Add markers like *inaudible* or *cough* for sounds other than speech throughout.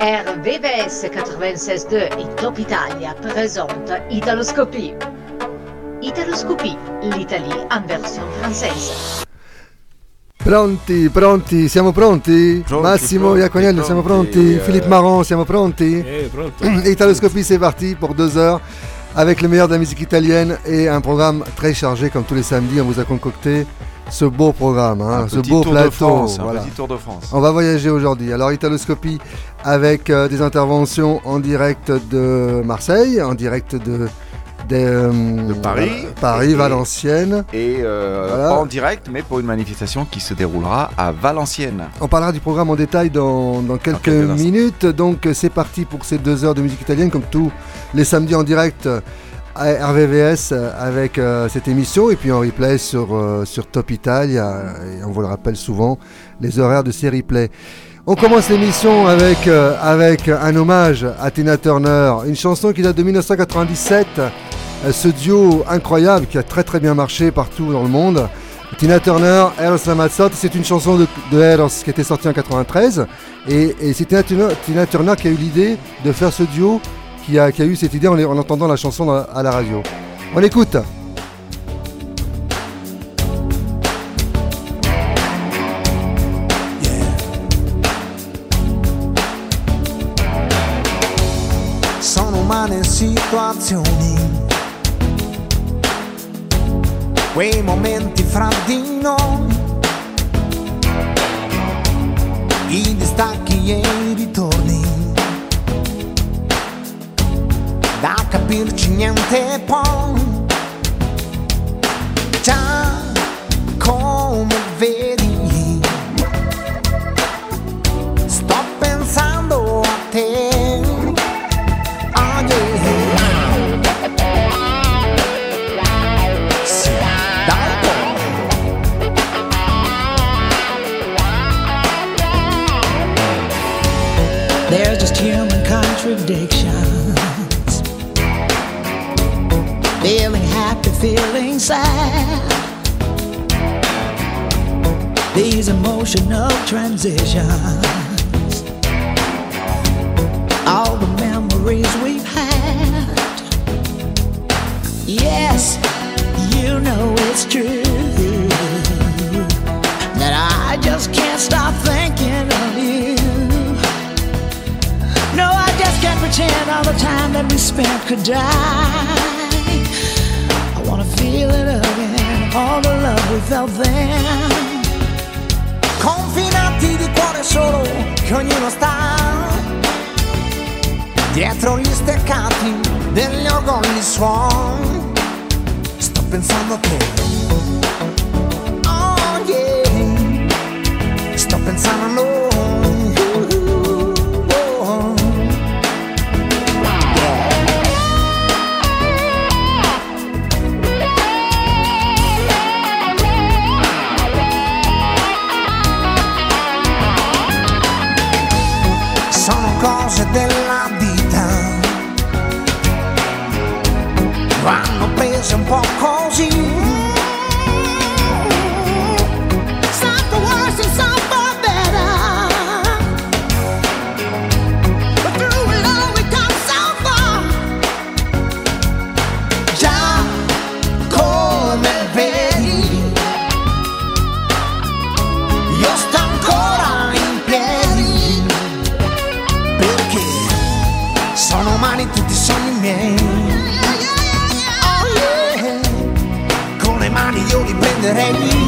RVVS 96.2 et Top Italia présente Italoscopie. Italoscopie, l'Italie en version française. Pronti, pronti, siamo pronti? Pronti, Massimo pronti, siamo pronti, euh, Philippe Marron, siamo pronti? Eh, pronto. *clears throat* Italoscopie, c'est parti pour deux heures avec le meilleur de la musique italienne et un programme très chargé comme tous les samedis. On vous a concocté ce beau programme, hein, un ce petit beau tour plateau. de France, voilà. un petit tour de France. On va voyager aujourd'hui. Alors Italoscopie avec euh, des interventions en direct de Marseille, en direct de, de, euh, De Paris. Paris, Et- Valenciennes. Et euh, Voilà. en direct, mais pour une manifestation qui se déroulera à Valenciennes. On parlera du programme en détail dans, dans quelques, minutes. Donc c'est parti pour ces deux heures de musique italienne, comme tous les samedis en direct à RVVS avec euh, cette émission et puis en replay sur, euh, sur Top Italia. Et on vous le rappelle souvent, les horaires de ces replays. On commence l'émission avec, euh, avec un hommage à Tina Turner, une chanson qui date de 1997. euh, ce duo incroyable qui a très très bien marché partout dans le monde. Tina Turner, Eros Ramazzotti, c'est une chanson de, de qui était sortie en 93 et, c'est Tina Turner, qui a eu l'idée de faire ce duo, qui a, qui eu cette idée en, en entendant la chanson à la radio. On écoute situazioni, quei momenti fra di noi, i distacchi e i ritorni, da capirci niente poi, già come vedi, sto pensando a te. Contradictions. Feeling happy, feeling sad. These emotional transitions. All the memories we've had. Yes, you know it's true. Pretend all the time that we spent could die. I wanna feel it again, all the love we felt then. confinati di cuore solo che ognuno sta dietro gli steccati degli orgogli suon sto pensando a te oh yeah sto pensando a noi della vita. Vanno prese un po' così miei. Oh yeah. Con le mani io li prenderei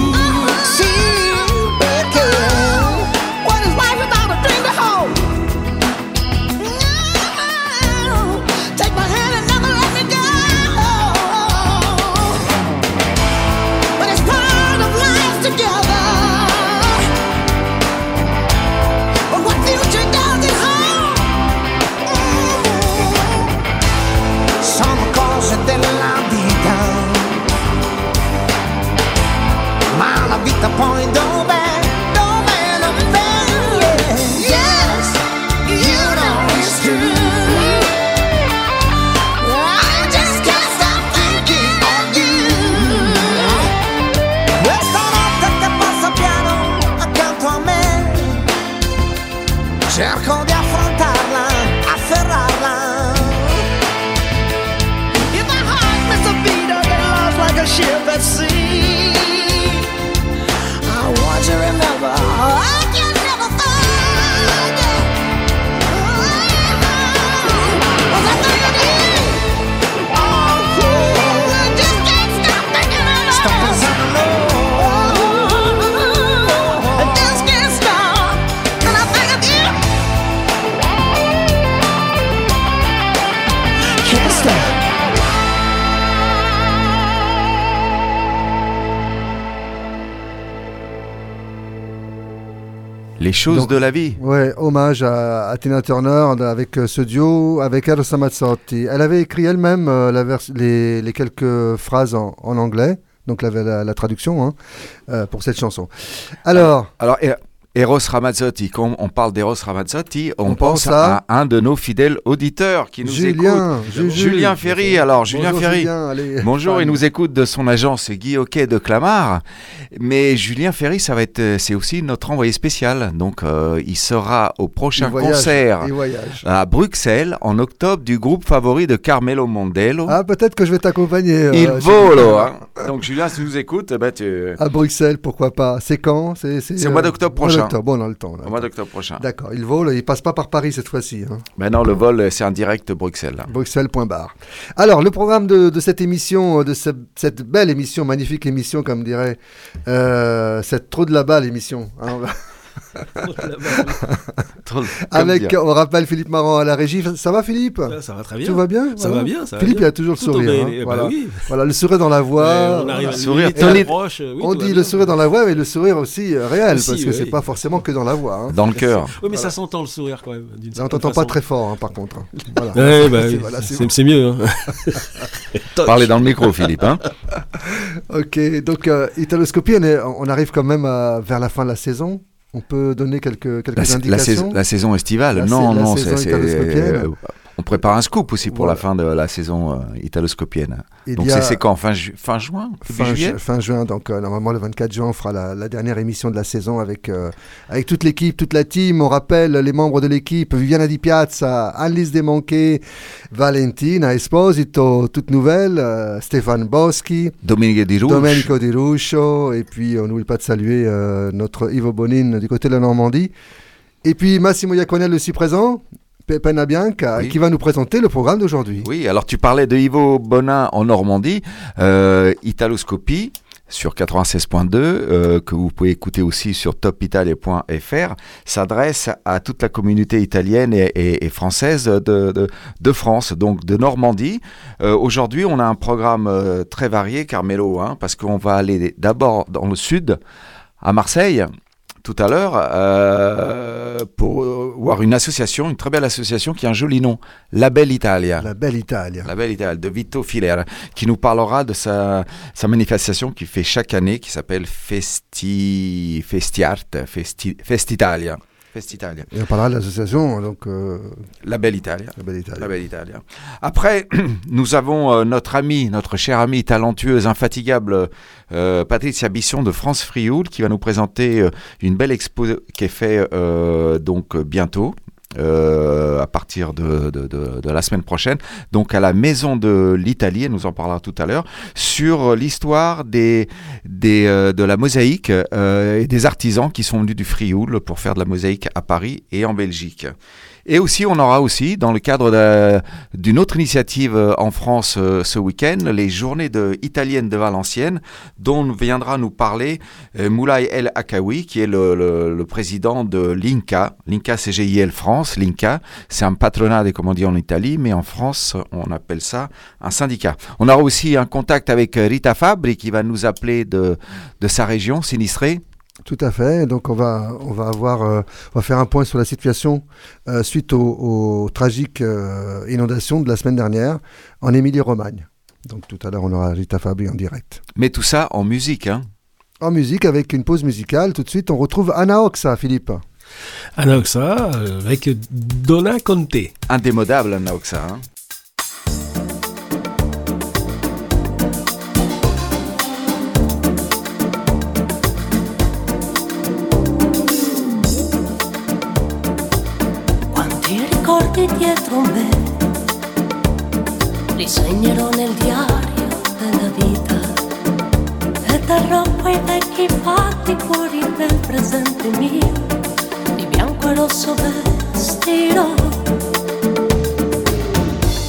choses Donc- de la vie. Ouais, hommage à, à Tina Turner avec euh, ce duo avec Ramazzotti. Elle avait écrit elle-même euh, les, les quelques phrases en, en anglais, donc la, la, la traduction hein, euh, pour cette chanson. Alors, Alors, Eros Ramazzotti, quand on parle d'Eros Ramazzotti, on, On pense pense à... à un de nos fidèles auditeurs qui nous Julien, écoute. Juju. Julien Ferry. Alors, Julien Ferry. Julien, allez. Bonjour, il nous écoute de son agence Guy Hockey de Clamart. Mais Julien Ferry, ça va être, euh, c'est aussi notre envoyé spécial. Donc, euh, il sera au prochain Il voyage, concert à Bruxelles en octobre du groupe favori de Carmelo Mondello. Ah, peut-être que je vais t'accompagner. euh, Il volo. Hein. Donc, Julien, si tu nous écoutes, ben, tu... À Bruxelles, pourquoi pas C'est quand? C'est au mois d'octobre mois prochain. D'octobre, Bon, on a le temps. là. au mois d'octobre prochain. D'accord, il vole, il passe pas par Paris cette fois-ci. hein. Maintenant, le vol, c'est un direct Bruxelles. Bruxelles.bar. Alors, le programme de, de cette émission, de ce- cette belle émission, magnifique émission, comme dirait, euh, cette trop de là-bas l'émission. hein, *laughs* Avec, on rappelle Philippe Marant à la régie. Ça va Philippe Ça, va très bien. Tout va bien Ça Voilà. va bien, ça va Philippe, bien. il a toujours le Tout sourire. au- hein, eh ben voilà. oui. Voilà, le sourire dans la voix. Euh, on arrive à voilà. Sourire proche, euh, oui, on dit bien. le sourire dans la voix, mais le sourire aussi euh, réel, Aussi, parce que oui, c'est pas forcément que dans la voix. hein. Dans le cœur. Oui, mais ça s'entend le sourire quand même. on certaine t'entend pas très fort, hein, par contre. *laughs* Voilà. Ouais, bah *laughs* C'est- mieux. Hein. *laughs* Parlez dans le micro, Philippe. Hein Ok, donc euh, Italoscopie, on, arrive quand même à- vers la fin de la saison. On peut donner quelques, quelques la, la indications saison, la saison estivale. La non, la non, c'est. Euh, on prépare un scoop aussi pour Voilà. la fin de la saison euh, italoscopienne. Il Donc c'est quand fin, ju- fin juin Fin, ju- fin juin, donc euh, normalement le 24 juin, on fera la, la dernière émission de la saison avec, euh, avec toute l'équipe, toute la team. On rappelle les membres de l'équipe Viviana Di Piazza, Alice Desmanquet, Valentina Esposito, toute nouvelle, euh, Stéphane Boschi, Dominique Di Rouge. Domenico Di Ruscio, et puis on n'oublie pas de saluer euh, notre Ivo Bonin du côté de la Normandie. Et puis Massimo Iaconel aussi présent, Pepena Bianca, Oui. qui va nous présenter le programme d'aujourd'hui. Oui, alors tu parlais de Ivo Bonin en Normandie, euh, Italoscopie sur 96.2, euh, que vous pouvez écouter aussi sur topitalia.fr, s'adresse à toute la communauté italienne et, et- et française de, de- de France, donc de Normandie. Euh, Aujourd'hui, on a un programme euh, très varié, Carmelo, hein, parce qu'on va aller d'abord dans le sud, à Marseille, tout à l'heure, euh, pour euh, voir une association, une très belle association qui a un joli nom, La Belle Italia. La belle Italie. La Belle Italie de Vito Filera, qui nous parlera de sa, sa manifestation qu'il fait chaque année, qui s'appelle Festi, Festiart, Festi, Festitalia. Festitalia. Et on parlera de l'association, donc euh, La Belle Italia. la belle Italie. La Belle Italia. Après, *clears throat* nous avons euh, notre amie, notre chère amie talentueuse, infatigable, euh, Patricia Bisson de France Frioul, qui va nous présenter euh, une belle expo qui est faite donc bientôt. Euh, à partir de, la semaine prochaine, donc à la Maison de l'Italie, elle nous en parlera tout à l'heure, sur l'histoire euh, de la mosaïque euh, et des artisans qui sont venus du Frioul pour faire de la mosaïque à Paris et en Belgique. Et aussi, on aura aussi, dans le cadre d'une autre initiative euh, en France euh, ce week-end, les journées de, italiennes de Valenciennes, dont viendra nous parler euh, Moulay El Akawi, qui est le, président de l'INCA, l'INCA CGIL France, l'INCA, c'est un patronat des on dit en Italie, mais en France, on appelle ça un syndicat. On aura aussi un contact avec Rita Fabri, qui va nous appeler de, de sa région, sinistrée. Tout à fait. Donc on va, on va avoir, euh, on va faire un point sur la situation euh, suite aux, aux tragiques euh, inondations de la semaine dernière en Émilie-Romagne. Donc tout à l'heure on aura Rita Fabri en direct. Mais tout ça en musique, hein. En musique avec une pause musicale. Tout de suite on retrouve Anna Oxa, Philippe. Anoxa euh, avec Donna Conte. indémodable, Naoxa. Hein. Ricordi dietro me li segnerò nel diario della vita. Manterrò quei vecchi fatti cuori nel presente mio, di bianco e rosso vestirò.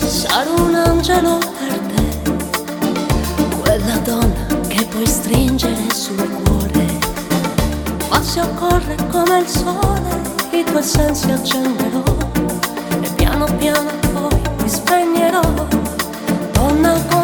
Sarò un angelo per te, quella donna che puoi stringere sul cuore. Ma se occorre come il sole, i tuoi sensi accenderò e piano poi ti spegnerò. Donna con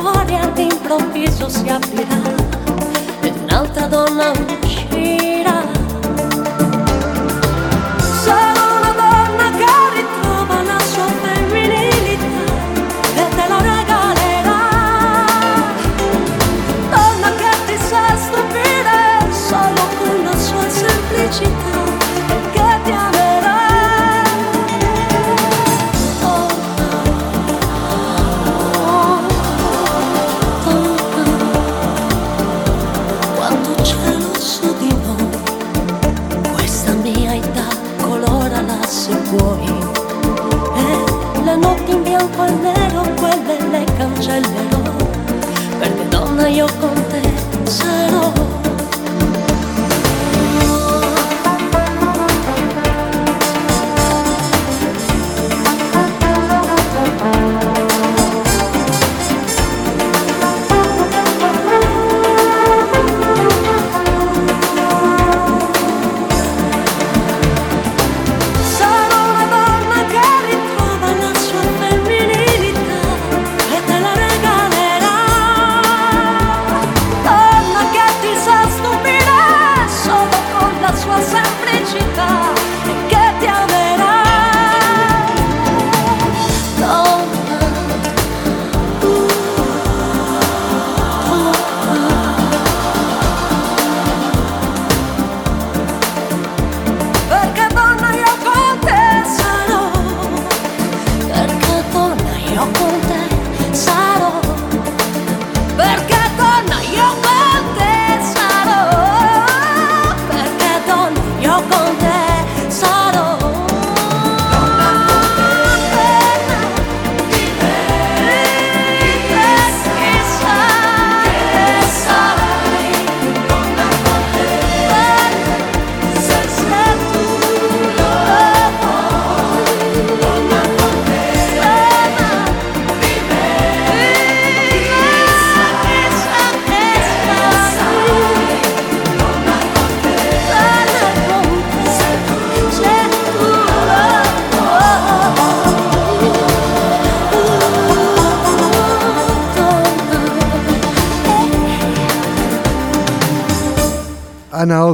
cuore all'improvviso si aprirà e un'altra donna uscirà. Donna io con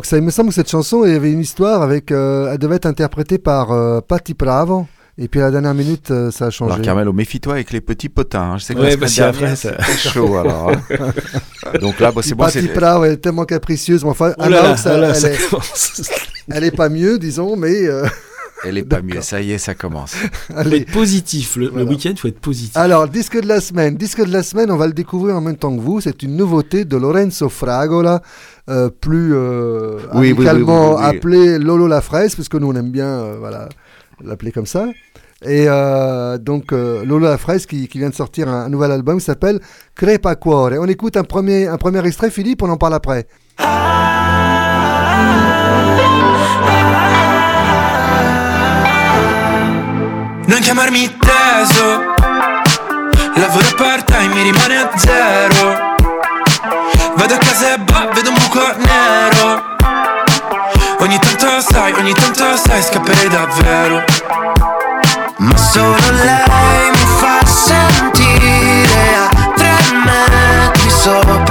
Ox, il me semble que cette chanson, il y avait une histoire avec. euh, elle devait être interprétée par euh, Patti Bravo. Et puis à la dernière minute, euh, ça a changé. Alors Carmelo, méfie-toi avec les petits potins. hein. Je sais que Ouais, bah, c'est dernière, après, ça. c'était chaud alors. hein. *laughs* Donc là, bon, c'est bon. Patti c'est- Bravo, elle est tellement capricieuse. Enfin, Oh là là, oh elle, ça est, *laughs* elle est pas mieux, disons, mais. Elle est pas mieux. Ça y est, ça commence. *laughs* faut allez. être positif. Le, week-end, il faut être positif. Alors, disque de la semaine. Disque de la semaine, on va le découvrir en même temps que vous. C'est une nouveauté de Lorenzo Fragola, euh, plus euh, Oui, oui, oui, amicalement oui, oui, oui. appelé Lolo la fraise, parce que nous on aime bien euh, voilà, l'appeler comme ça. Et euh, donc euh, Lolo la fraise qui, qui vient de sortir un, un nouvel album qui s'appelle Crepa Cuore. On écoute un premier, un premier extrait, Philippe, on en parle après. Non chiamarmi teso. Lavoro part time, mi rimane a zero. Vado a casa e bah, vedo un buco nero. Ogni tanto sai, ogni tanto sai, scapperei davvero. Ma solo lei mi fa sentire a tre metri sopra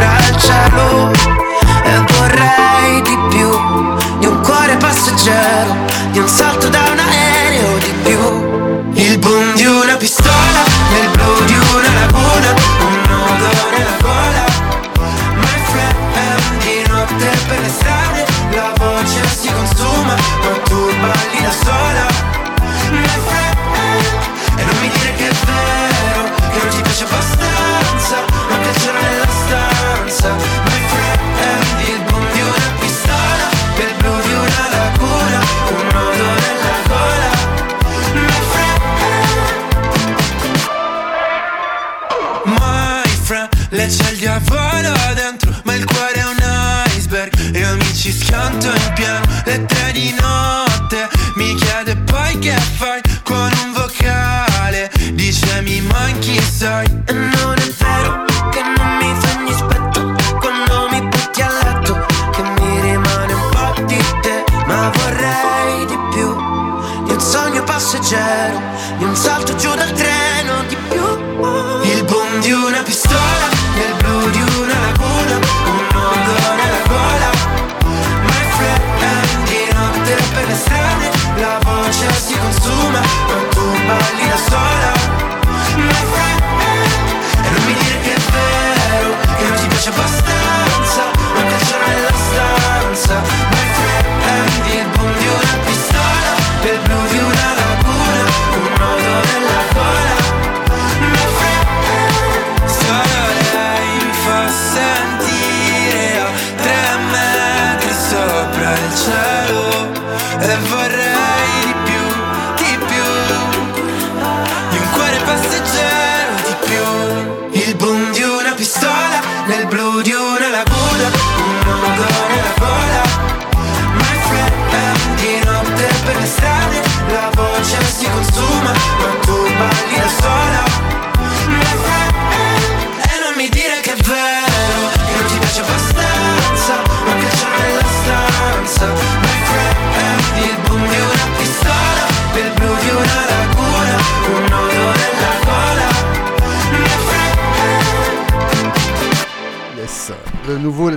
me monkey side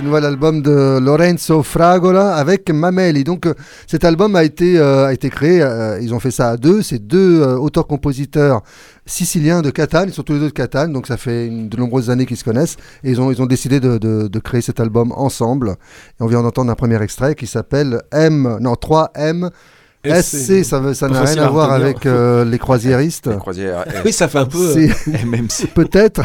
nouvel album de Lorenzo Fragola avec Mameli. Donc euh, cet album a été, euh, a été créé, euh, ils ont fait ça à deux, c'est deux auteurs-compositeurs siciliens de Catane, ils sont tous les deux de Catane, donc ça fait de nombreuses années qu'ils se connaissent, et ils ont, ils ont décidé de, de- de créer cet album ensemble. Et on vient d'entendre un premier extrait qui s'appelle M, non 3M. SC, ça veut- ça Pas n'a rien à voir avec euh, les croisiéristes. Les croisières. Oui, ça fait un peu. euh, MMC. *laughs* Peut-être,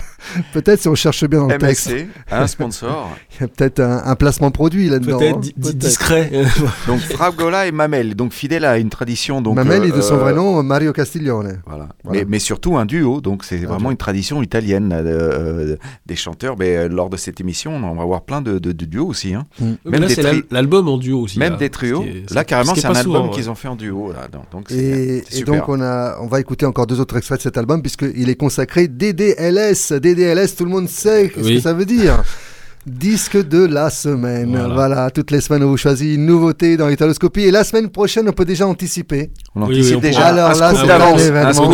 peut-être si on cherche bien dans le texte. MSC, un sponsor. *laughs* Il y a peut-être un, un placement produit là-dedans. Peut-être hein. discret. *laughs* Donc Fragola et Mamel, donc fidèles à une tradition. Donc, Mamel euh, est de son vrai euh, nom Mario Castiglione. Voilà. Voilà. Mais, mais surtout un duo, donc c'est vraiment duo. une tradition italienne euh, euh, des chanteurs. Mais euh, lors de cette émission, on va voir plein de, de- de duos aussi. hein. Mais Même là, des c'est l'album en duo aussi. Même là. des trios. Là, carrément, c'est un album qu'ils ont fait en duo. Là, donc, donc c'est Et, et donc on, a, on va écouter encore deux autres extraits de cet album puisqu'il est consacré DDLS. DDLS, tout le monde sait ce que ça veut dire. Disque de la semaine. Voilà. Voilà. toutes les semaines on vous choisit une nouveauté dans Italoscopie. Et la semaine prochaine, on peut déjà anticiper. On Oui, anticipe oui, on déjà. Alors là, c'est un événement,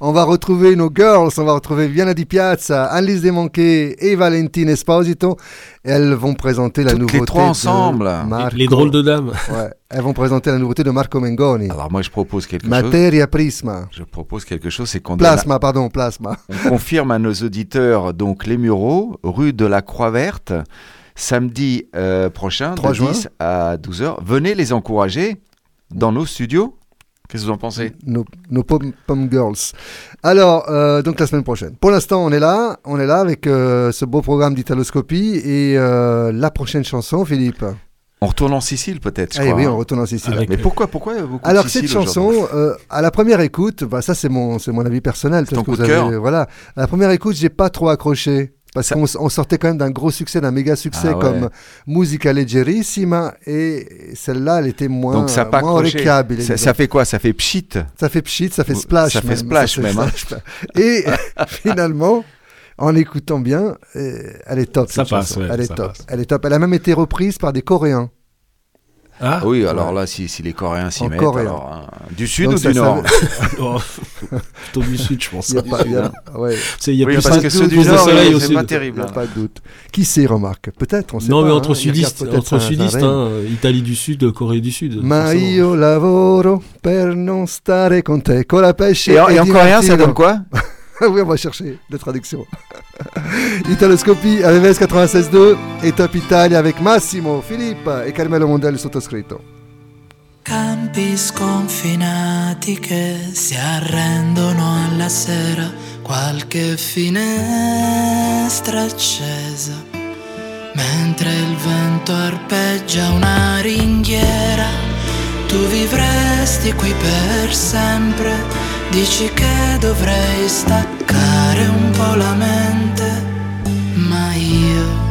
On va retrouver nos girls, on va retrouver Viana Di Piazza, Annelise Desmanquet et Valentine Esposito. Elles vont présenter la Toutes les nouveauté. trois de ensemble. Marco- Les drôles de dames. *laughs* Ouais, elles vont présenter la nouveauté de Marco Mengoni. Alors moi, je propose quelque chose. Materia Prisma. Je propose quelque chose, c'est qu'on Plasma, pardon, plasma. on confirme à nos auditeurs donc les Mureaux, rue de la Croix Verte, samedi euh, prochain, 3 de juin. 10 à 12 heures. Venez les encourager dans nos studios. Qu'est-ce que vous en pensez Nos, nos pom, pom girls. Alors, euh, donc la semaine prochaine. Pour l'instant, on est là. On est là avec euh, ce beau programme d'Italoscopie. Et euh, la prochaine chanson, Philippe. On retourne en Sicile peut-être, Ah oui, hein. on retourne en Sicile. Avec- Mais pourquoi, pourquoi beaucoup de Alors Sicile cette chanson, euh, à la première écoute, bah, ça c'est mon, c'est mon avis personnel. C'est ton coup de avez-. Voilà. À la première écoute, j'ai pas trop accroché. Parce qu'on on sortait quand même d'un gros succès, d'un méga succès Ah ouais. comme Musica Leggerissima et celle-là, elle était moins, Donc ça pas moins Ça, fait quoi? Ça fait pchit Ça fait pchit, ça fait splash. ça fait splash fait même, hein. splash. Et *laughs* finalement, en écoutant bien, euh, elle est top. Ça cette passe, ouais, elle est ça top. passe. Elle est top. Elle a même été reprise par des Coréens. Ah, Oui, alors là, si, si les Coréens s'y En mettent, coréen. alors, hein, du sud Donc ou ça, du nord *laughs* Oh, plutôt du sud, je pense. Il y a pas, il y a- ouais, C'est- Il y a Oui, plus parce de- que ceux du nord, c'est pas il terrible. n'y a hein. pas de doute. Qui sait, remarque? Peut-être, on sait Non, pas. mais hein. entre Il regarde sudistes, entre hein, Italie du Sud, Corée du Sud. Ma io lavoro per non stare con te, con la pesce Et, en- e et en di coréen, ça donne quoi? *laughs* *laughs* oui, on va chercher la traduction. *laughs* Italoscopie à VVS 96.2 et Top Italia avec Massimo, Filippo e Carmelo Mondello sottoscritto. Campi sconfinati che si arrendono alla sera, qualche finestra accesa, mentre il vento arpeggia una ringhiera, tu vivresti qui per sempre, Dici che dovrei staccare un po' la mente, ma io...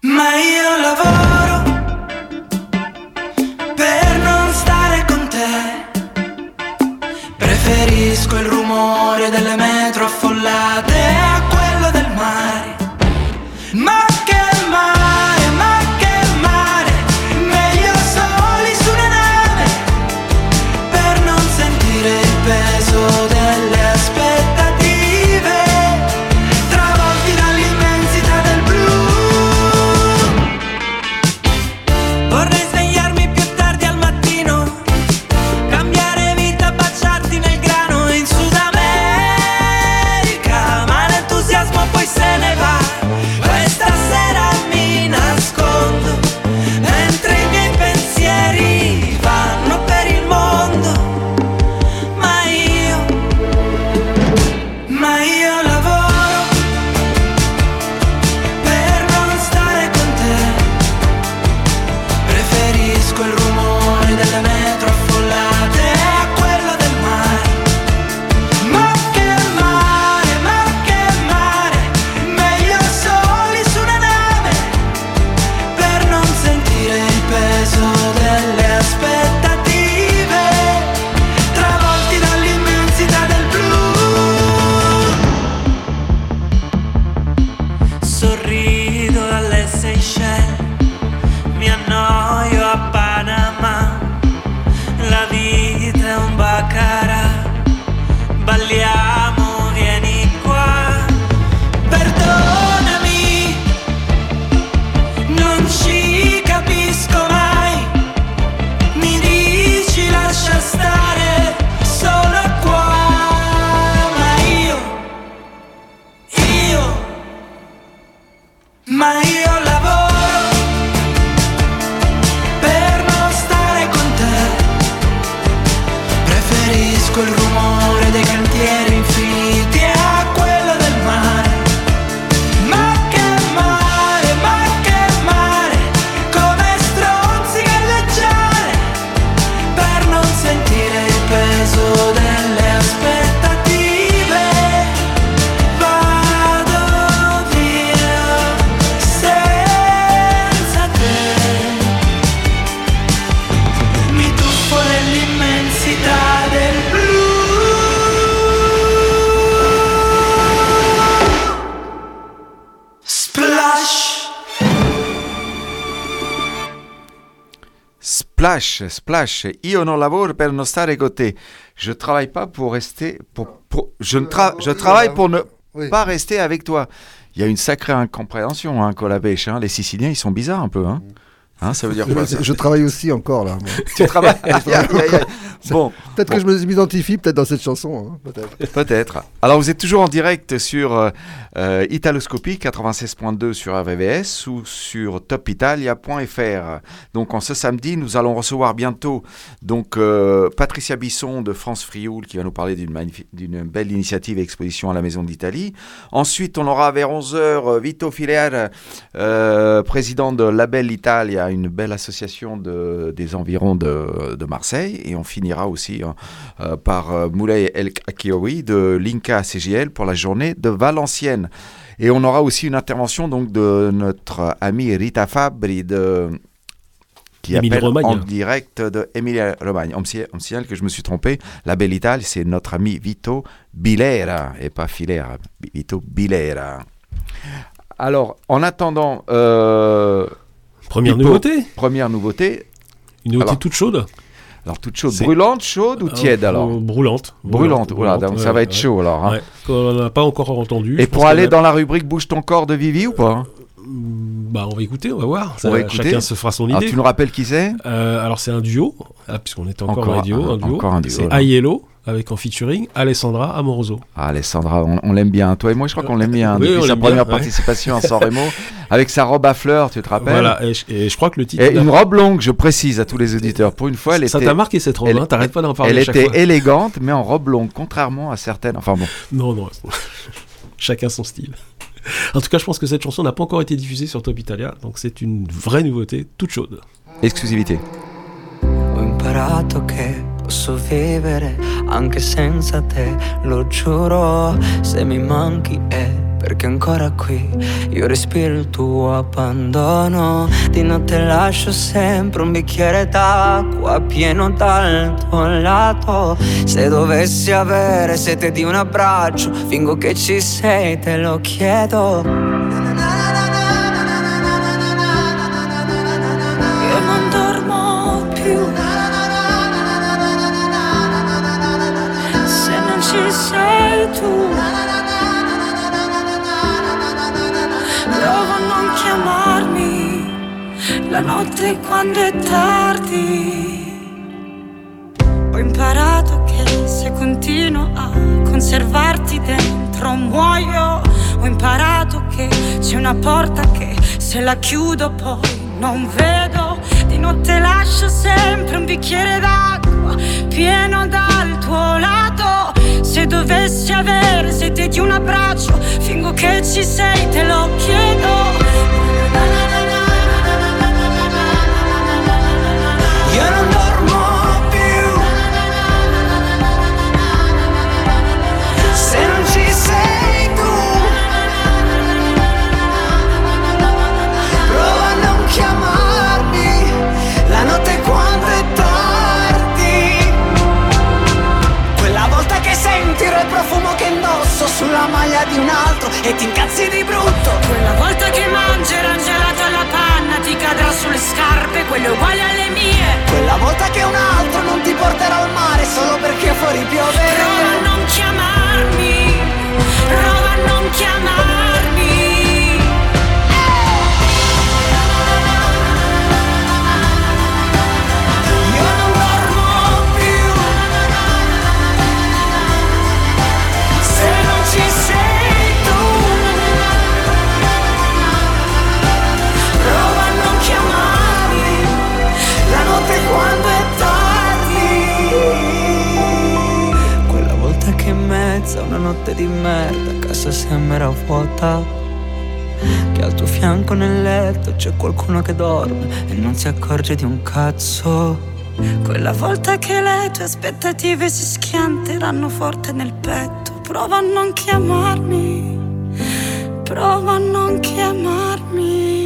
Ma io lavoro per non stare con te. Preferisco il rumore delle metro affollate a quello del mare. Ma Splash, splash. Io non lavoro per non stare con te. Je travaille pas pour rester. Pour, pour- je, ne tra- je travaille pour ne Oui. pas rester avec toi. Il y a une sacrée incompréhension, hein, Colabèche, hein. Les Siciliens, ils sont bizarres un peu. Hein. Hein, ça veut dire quoi ça Je travaille aussi encore là. moi. Tu travailles. *laughs* Bon, Peut-être que je m'identifie peut-être dans cette chanson. hein, peut-être. Peut-être. Alors, vous êtes toujours en direct sur euh, euh, Italoscopie 96.2 sur RVVS ou sur topitalia.fr. Donc, en ce samedi, nous allons recevoir bientôt donc euh, Patricia Bisson de France Frioul qui va nous parler d'une magnifi- d'une belle initiative et exposition à la Maison d'Italie. Ensuite, on aura vers 11h Vito Filer, euh, président de Label Italia, une belle association de, des environs de, de Marseille. Et on finira aussi hein, euh, par euh, Moulay El Akioui de l'Inca CGL pour la journée de Valenciennes. Et on aura aussi une intervention donc de notre ami Rita Fabri de qui appelle en direct de Emilia Romagne. On me, si- on me signale que je me suis trompé. La Belle Italie, c'est notre ami Vito Bilera et pas Filera. Vito Bilera. Alors, en attendant, euh, Première nouveauté première nouveauté. Une nouveauté Alors, toute chaude Alors, toute chaude. Brûlante, chaude ou tiède Euh, alors euh, Brûlante. Brûlante, voilà, donc ça va être ouais. chaud alors. hein. Ouais, qu'on n'a pas encore entendu. Et pour aller a- dans la rubrique Bouge ton corps de Vivi ou pas hein Bah, on va écouter, on va voir. Ça, va écouter. Chacun se fera son Alors, idée. tu nous rappelles qui c'est? Euh, alors, c'est un duo, ah, puisqu'on est encore, Encore dans les duos, un- un duo. encore un duo, C'est. Aiello, avec en featuring Alessandra Amoroso. Ah, Alessandra, on, on l'aime bien. Toi et moi, je crois qu'on l'aime bien. Oui, depuis on sa bien, première ouais. participation à *laughs* San Remo, avec sa robe à fleurs, tu te rappelles Voilà, et je, et je crois que le titre. Et une robe longue, je précise à tous les auditeurs. Pour une fois, elle ça t'a marqué cette robe, elle- hein, t'arrêtes pas d'en parler elle à chaque était fois. élégante, mais en robe longue, contrairement à certaines. Enfin bon, Non, non. Chacun son style. En tout cas, je pense que cette chanson n'a pas encore été diffusée sur Top Italia, donc c'est une vraie nouveauté, toute chaude. exclusivité. Ho imparato che posso vivere anche senza te, lo giuro, se mi manchi è perché ancora qui io respiro il tuo abbandono. Di notte lascio sempre un bicchiere d'acqua pieno dal tuo lato. Se dovessi avere sete di un abbraccio, fingo che ci sei, te lo chiedo. Tu. Provo a non chiamarmi la notte quando è tardi. Ho imparato che se continuo a conservarti dentro muoio. Ho imparato che c'è una porta che se la chiudo poi non vedo. Di notte lascio sempre un bicchiere d'acqua pieno dal tuo lato. Se dovessi avere sete di un abbraccio, fingo che ci sei, te lo chiedo. Maglia di un altro e ti incazzi di brutto. Quella volta che mangerai un gelato alla panna ti cadrà sulle scarpe, quelle uguali alle mie. Quella volta che un altro non ti porterà al mare solo perché fuori Prova a piove. non chiamarmi, prova a non chiamarmi. Notte di merda casa sembra vuota. Che al tuo fianco nel letto c'è qualcuno che dorme e non si accorge di un cazzo. Quella volta che le tue aspettative si schianteranno forte nel petto, prova a non chiamarmi, prova a non chiamarmi.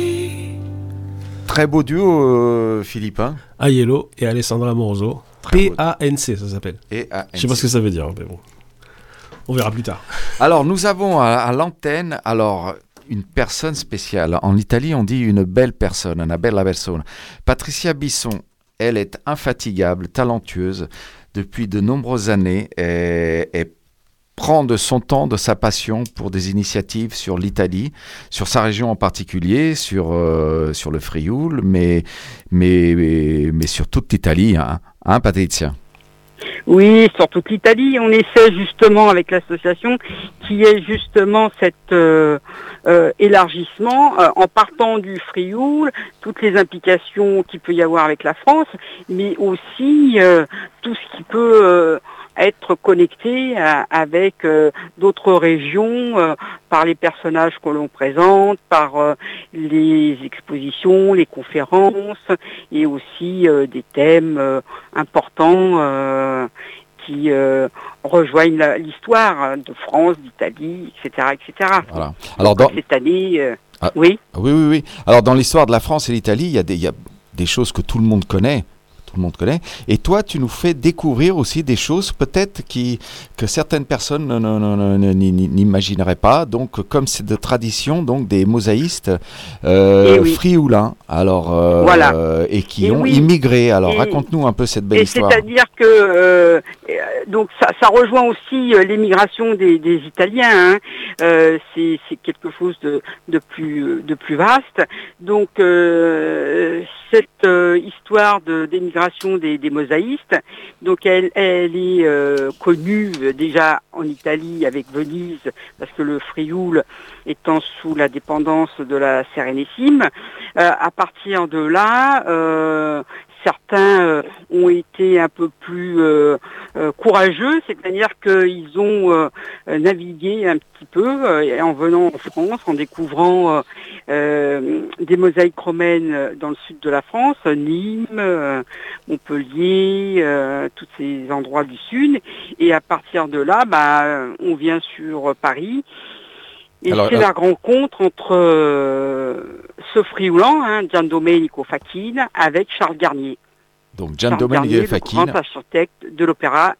Très beau duo, euh, Philippe. hein Aiello et Alessandra Morozzo. Très beau. P-A-N-C, ça s'appelle. Je sais pas ce que ça veut dire, mais bon. On verra plus tard. Alors, nous avons à, l'antenne, alors, une personne spéciale. En Italie, on dit une belle personne, una bella persona. Patricia Bisson, elle est infatigable, talentueuse. Depuis de nombreuses années, et, prend de son temps, de sa passion pour des initiatives sur l'Italie, sur sa région en particulier, sur, euh, sur le Frioul, mais, mais, mais, mais sur toute l'Italie, hein, hein, Patricia? Oui, sur toute l'Italie, on essaie justement avec l'association qui est justement cet euh, euh, élargissement euh, en partant du Frioul, toutes les implications qu'il peut y avoir avec la France, mais aussi euh, tout ce qui peut euh, être connecté à- avec euh, d'autres régions euh, par les personnages que l'on présente, par euh, les expositions, les conférences et aussi euh, des thèmes euh, importants euh, qui euh, rejoignent l'histoire de France, d'Italie, etc., etc. Voilà. Alors, dans, Cette année, euh, Ah. oui. Oui, oui, oui. Alors, dans l'histoire de la France et l'Italie, y, il y a des choses que tout le monde connaît. Tout le monde connaît. Et toi, tu nous fais découvrir aussi des choses peut-être qui que certaines personnes ne- ne- ne- ne- ne- ni- ni- n'imagineraient pas. Donc, comme c'est de tradition, donc des mosaïstes euh, Eh oui. frioulins, alors euh, Voilà. et qui Et ont oui. immigré. Alors, Et- raconte-nous un peu cette belle Et histoire. c'est-à-dire que euh, donc ça, ça rejoint aussi euh, l'émigration des, des Italiens. hein. Euh, c'est quelque chose de, de plus euh, de plus vaste. Donc euh, cette euh, histoire d'émigration des, des mosaïstes, donc elle, elle est euh, connue euh, déjà en Italie avec Venise parce que le Frioul étant sous la dépendance de la Sérénissime. Euh, à partir de là, euh, certains euh, ont été un peu plus euh, euh, courageux, c'est-à-dire qu'ils ont navigué un petit peu euh, en venant en France, en découvrant euh, euh, des mosaïques romaines dans le sud de la France, Nîmes, Montpellier, euh, tous ces endroits du sud. Et à partir de là, bah, on vient sur Paris. Et c'est la rencontre entre euh, ce frioulant, hein, Gian Domenico Facchine, avec Charles Garnier. Donc Gian Charles Domenico Facchine. le grand architecte de l'opéra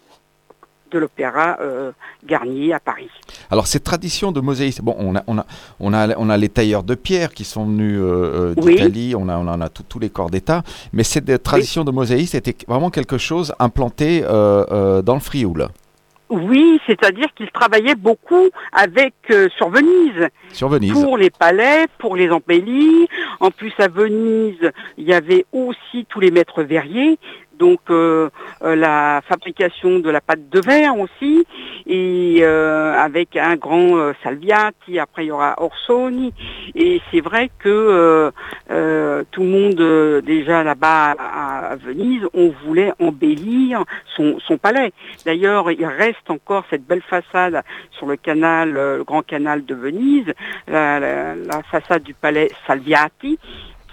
de l'opéra euh, Garnier à Paris. Alors cette tradition de mosaïsme, bon, on a, on a, on a, on a les tailleurs de pierre qui sont venus euh, euh, Oui. d'Italie, on a, on en a tous les corps d'État, mais cette tradition de mosaïsme était vraiment quelque chose implanté euh, dans le Frioul, Oui, c'est-à-dire qu'il travaillait beaucoup avec euh, sur Venise. sur Venise. pour les palais, pour les embellis. En plus, à Venise, il y avait aussi tous les maîtres verriers, donc euh, euh, la fabrication de la pâte de verre aussi, et euh, avec un grand Salviati, après il y aura Orsoni, et c'est vrai que tout le monde déjà là-bas à, Venise, on voulait embellir son, son palais. D'ailleurs, il reste encore cette belle façade sur le canal, le grand canal de Venise, la, la- la façade du palais Salviati,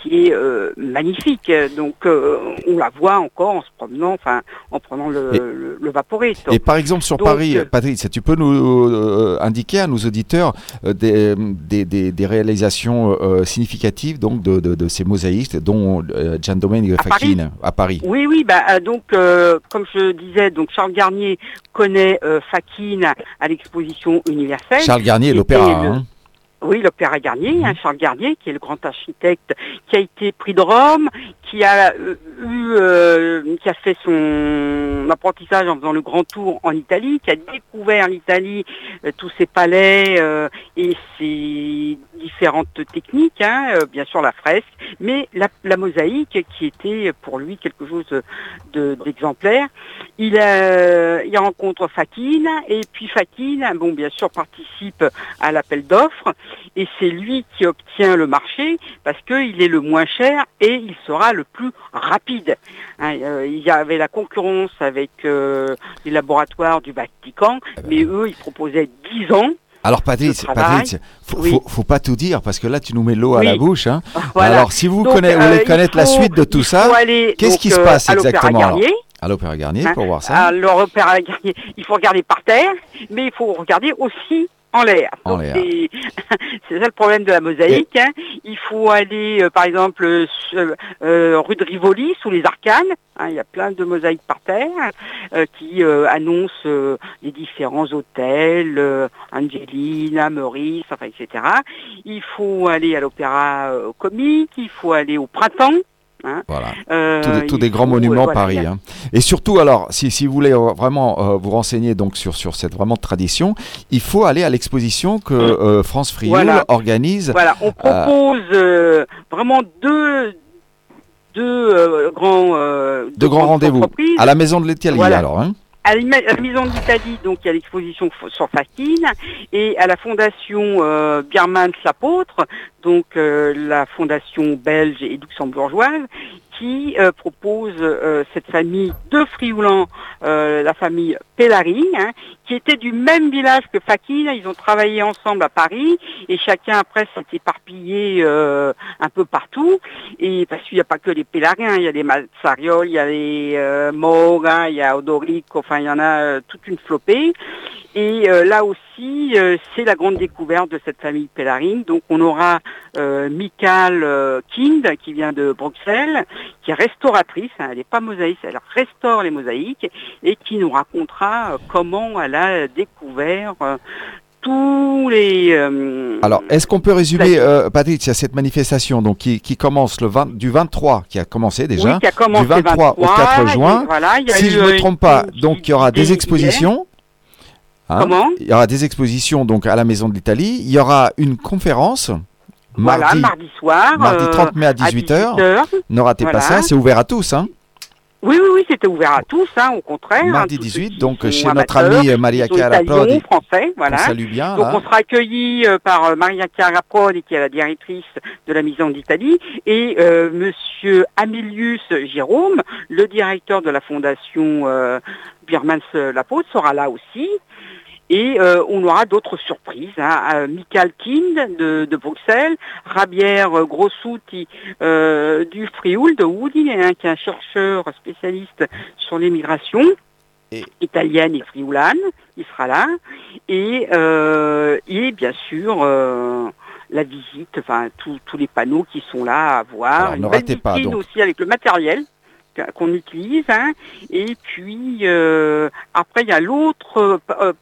qui est euh, magnifique. Donc, euh, on la voit encore en se promenant, enfin, en prenant le, Et- le, le Vaporetto. Et par exemple sur Donc, Paris, euh, Patrice, tu peux nous euh, indiquer à nos auditeurs euh, des, des, des- des réalisations euh, significatives donc de, de, de ces mosaïstes, dont euh, Gian Domenico À Facchine à Paris. Oui, oui, bah, donc, euh, comme je disais, donc Charles Garnier connaît euh, Facchine à l'exposition universelle. Charles Garnier, l'opéra. Oui, l'opéra Garnier, Mhm. hein, Charles Garnier, qui est le grand architecte, qui a été prix de Rome, qui a euh, eu, euh, qui a fait son apprentissage en faisant le grand tour en Italie, qui a découvert l'Italie, euh, tous ses palais euh, et ses différentes techniques, hein, euh, bien sûr la fresque, mais la, la mosaïque qui était pour lui quelque chose de- d'exemplaire. Il, euh, il rencontre Fakine et puis Fakine, bon bien sûr participe à l'appel d'offres et c'est lui qui obtient le marché parce qu'il est le moins cher et il sera le plus rapide. Hein, euh, il y avait la concurrence avec euh, les laboratoires du Vatican, mais eux ils proposaient 10 ans. Alors Patrice. Patrice, faut, Oui. faut, faut pas tout dire parce que là tu nous mets l'eau à Oui. la bouche. hein. Voilà. Alors si vous Donc, connaissez, euh, voulez il connaître la suite de tout ça, qu'est-ce qui se euh, passe exactement à l'Opéra Garnier Hein, pour voir ça À l'Opéra Garnier, il faut regarder par terre, mais il faut regarder aussi en l'air. *laughs* C'est ça le problème de la mosaïque. hein. Il faut aller, euh, par exemple, euh, sur- euh, rue de Rivoli, sous les arcanes. hein, il y a plein de mosaïques par terre euh, qui annoncent les différents hôtels, Angelina, Meurice, enfin, etc. Il faut aller à l'Opéra Comique, il faut aller au printemps. Hein. Voilà. Euh, Tous des, grands faut, monuments euh, voilà, Paris. hein. Et surtout, alors, si, si vous voulez euh, vraiment euh, vous renseigner donc sur, sur cette vraiment tradition, il faut aller à l'exposition que euh, France Frioul Voilà. organise. Voilà, on propose euh, vraiment deux, deux euh, grands, euh, De grands rendez-vous à la Maison de Voilà. alors. Hein À la Maison d'Italie, donc il y a l'exposition sur Fakine, et à la fondation euh, Biermans l'apôtre, donc euh, la fondation belge et luxembourgeoise, qui euh, propose euh, cette famille de Frioulans, euh, la famille Pellari, hein, qui était du même village que Fakine. Ils ont travaillé ensemble à Paris et chacun après s'est éparpillé euh, un peu partout. Et parce qu'il n'y a pas que les Pellariens, il y a les Mazzariol, il y a les euh, Maure, hein, il y a Odorico, enfin il y en a euh, toute une flopée. Et là aussi, euh, c'est la grande découverte de cette famille Pellarine. Donc on aura euh, Michael euh, Kind, qui vient de Bruxelles, qui est restauratrice, hein, elle n'est pas mosaïque, elle restaure les mosaïques, et qui nous racontera comment elle a découvert tous les... euh, Alors, est-ce qu'on peut résumer, euh, Patrice, à cette manifestation donc, qui, qui commence le 20, du 23, qui a commencé déjà, oui, qui a commencé du 23 au 23, 4 et juin. voilà, si eu, je ne me trompe pas, donc il y aura des expositions. Hein Comment? Il y aura des expositions donc à la Maison de l'Italie. Il y aura une conférence. Voilà, Mardi, mardi soir. mardi euh, 30 mai à 18h. 18h. Ne ratez Voilà. pas ça, c'est ouvert à tous. Hein? Oui, oui, oui, c'était ouvert à tous, hein, au contraire. Mardi hein, ceux 18, qui donc chez notre amie Maria qui sont Chiara Prodi. français, voilà. On salue bien. Donc là. on sera accueillis euh, par euh, Maria Chiara Prodi, qui est la directrice de la Maison d'Italie, et euh, Monsieur Amilius Jérôme, le directeur de la fondation euh, Birmans sera là aussi. Et euh, on aura d'autres surprises. Hein. Euh, Michael Kind de, de Bruxelles, Rabière euh, Grossouti euh, du Frioul de Woody, hein, qui est un chercheur spécialiste sur l'immigration. Et- italienne et friulane, il sera là. Et, euh, et bien sûr, euh, la visite, enfin tous les panneaux qui sont là à voir. Alors, Une ne ratez pas, donc. aussi avec le matériel qu'on utilise. hein. Et puis euh, après, il y a l'autre euh,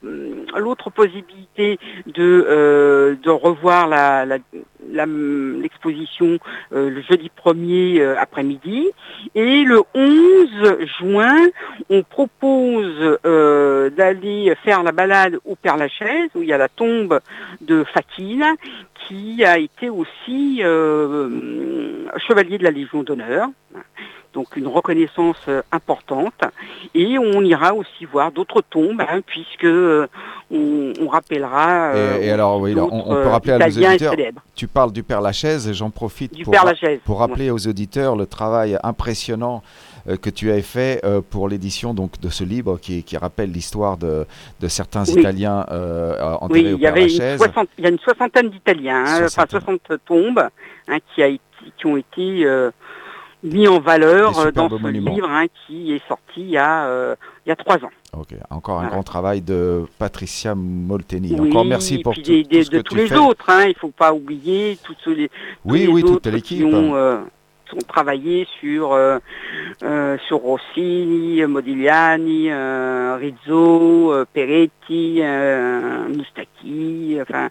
l'autre possibilité de, euh, de revoir la- la- l'exposition euh, le jeudi 1er euh, après-midi. Et le 11 juin, on propose euh, d'aller faire la balade au Père-Lachaise, où il y a la tombe de Fakine, qui a été aussi chevalier de la Légion d'honneur. Donc une reconnaissance importante. Et on ira aussi voir d'autres tombes, hein, puisque on, on rappellera euh, Et, et alors, oui, on, on peut rappeler à nos auditeurs, tu parles du Père Lachaise, et j'en profite Du pour, Père Lachaise. pour rappeler aux auditeurs le travail impressionnant euh, que tu as fait euh, pour l'édition donc de ce livre qui, qui rappelle l'histoire de, de certains Oui. Italiens euh, enterrés Oui, au il y Père avait Lachaise. soixante- il y a une soixantaine d'Italiens, hein, enfin 60 tombes hein, qui, a été, qui ont été euh, mis en valeur euh, dans ce monuments. livre hein, qui est sorti il y a, euh, il y a trois ans. Ok, encore un Voilà. grand travail de Patricia Molteni. Oui, Encore merci et pour puis tout, des- tout des- ce que de tu tous les fais. autres, hein, il ne faut pas oublier tous ceux les, tous Oui, les oui, toute autres l'équipe. qui ont, euh, ont travaillé sur, euh, sur Rossini, Modigliani, Rizzo, Peretti, Moustaki, enfin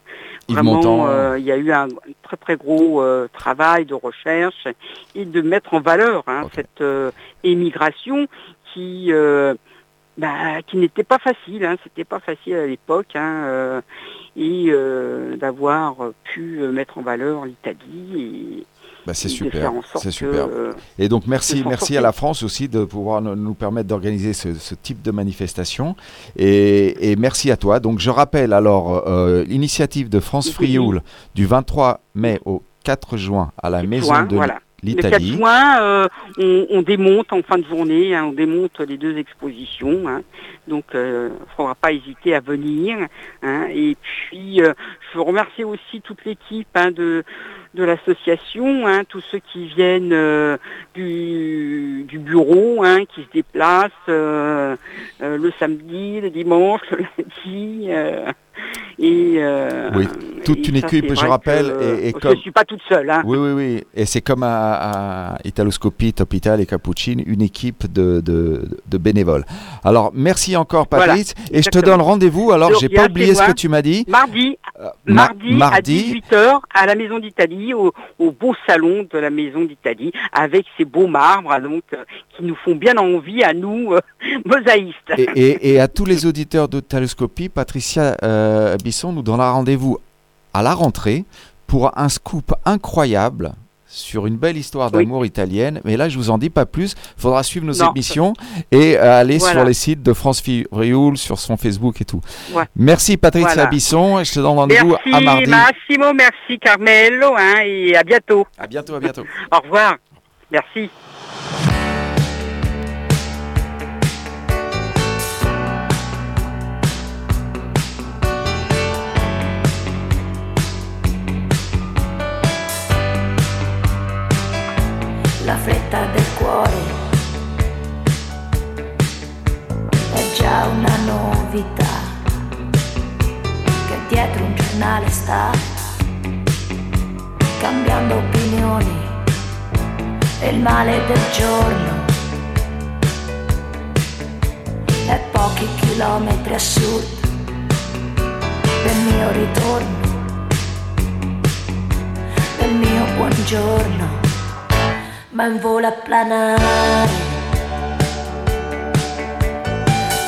vraiment Montand. euh, il y a eu un très très gros euh, travail de recherche et de mettre en valeur hein, cette euh, émigration qui euh, bah, qui n'était pas facile, hein, c'était pas facile à l'époque, hein, euh, et euh, d'avoir pu euh, mettre en valeur l'Italie Bah, c'est super, c'est super. euh, Et donc merci, merci à la France aussi de pouvoir nous, permettre d'organiser ce, ce type de manifestation. Et, et merci à toi. Donc je rappelle alors euh, l'initiative de France. Frioul du 23 mai au 4 juin à la Maison juin, de voilà. Le 4 l'Italie. juin, euh, on, on démonte en fin de journée, hein, on démonte les deux expositions. hein. donc, il ne faudra pas hésiter à venir. hein. et puis, euh, je veux remercier aussi toute l'équipe hein, de, de l'association, hein, tous ceux qui viennent euh, du, du bureau, hein, qui se déplacent euh, euh, le samedi, le dimanche, le lundi. euh, et, euh, Oui, toute et une ça, équipe, je rappelle, que, et- et je comme- ne suis pas toute seule. Hein. Oui, oui, oui. Et c'est comme à, à Italoscopie, Top Ital et Cappuccine, une équipe de, de, de bénévoles. Alors, merci encore, Voilà, Patrice. et je te donne rendez-vous. Alors, j'ai pas oublié ce que tu m'as dit. Mardi, Euh, ma- mardi, à mardi, 18h à la Maison d'Italie, au, au beau salon de la Maison d'Italie, avec ces beaux marbres hein, donc, euh, qui nous font bien envie à nous, euh, *laughs* mosaïstes. Et, et- et à tous les auditeurs de Taloscopie, Patricia Bisson nous donnera rendez-vous à la rentrée pour un scoop incroyable sur une belle histoire Oui. d'amour italienne. Mais là, je vous en dis pas plus. Il faudra suivre nos Non. émissions et euh, aller Voilà. sur les sites de France Frioul, sur son Facebook et tout. Ouais. Merci Patricia Voilà. Bisson et je te donne rendez-vous à Merci mardi. Massimo, merci Carmelo, hein, et à bientôt. À bientôt, à bientôt. Au revoir. Merci. Fretta del cuore. È già una novità che dietro un giornale sta cambiando opinioni e il male del giorno è pochi chilometri a sud del mio ritorno del mio buongiorno ma in volo a planare.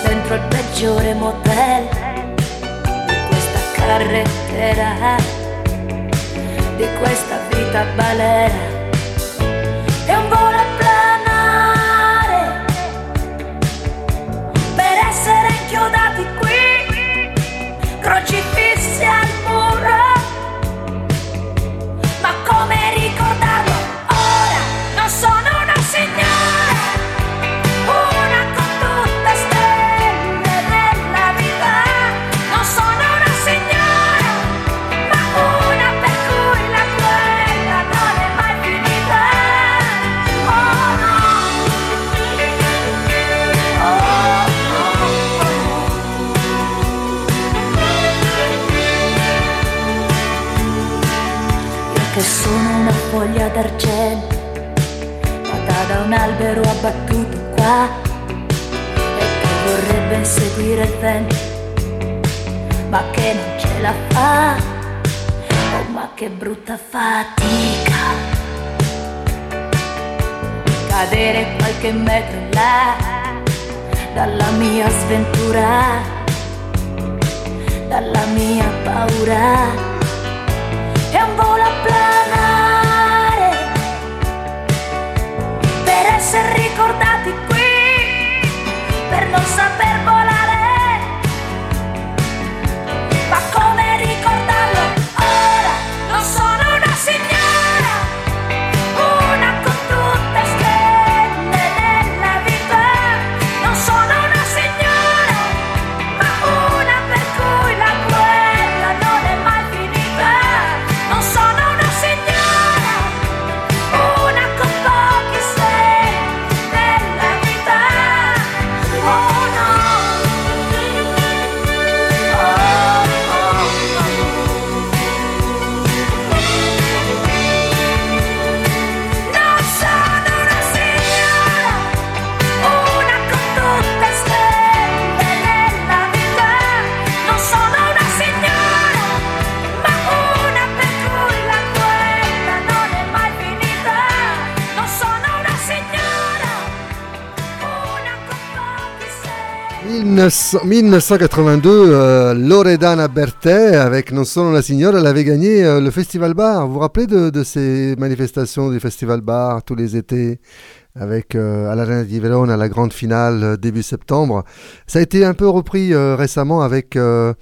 Dentro il peggiore motel di questa carrettera di questa vita balera inseguire il vento. Ma che non ce la fa oh ma che brutta fatica. Cadere qualche metro in là dalla mia sventura dalla mia paura. È un volo a planare per essere ricordati qui per non saper 1982, euh, Loredana Berthet, avec Non sono la signora, elle avait gagné euh, le Festival Bar. Vous vous rappelez de, de ces manifestations du Festival Bar tous les étés? Avec euh, à l'Arena di Verona la grande finale euh, début septembre. Ça a été un peu repris euh, récemment avec, euh,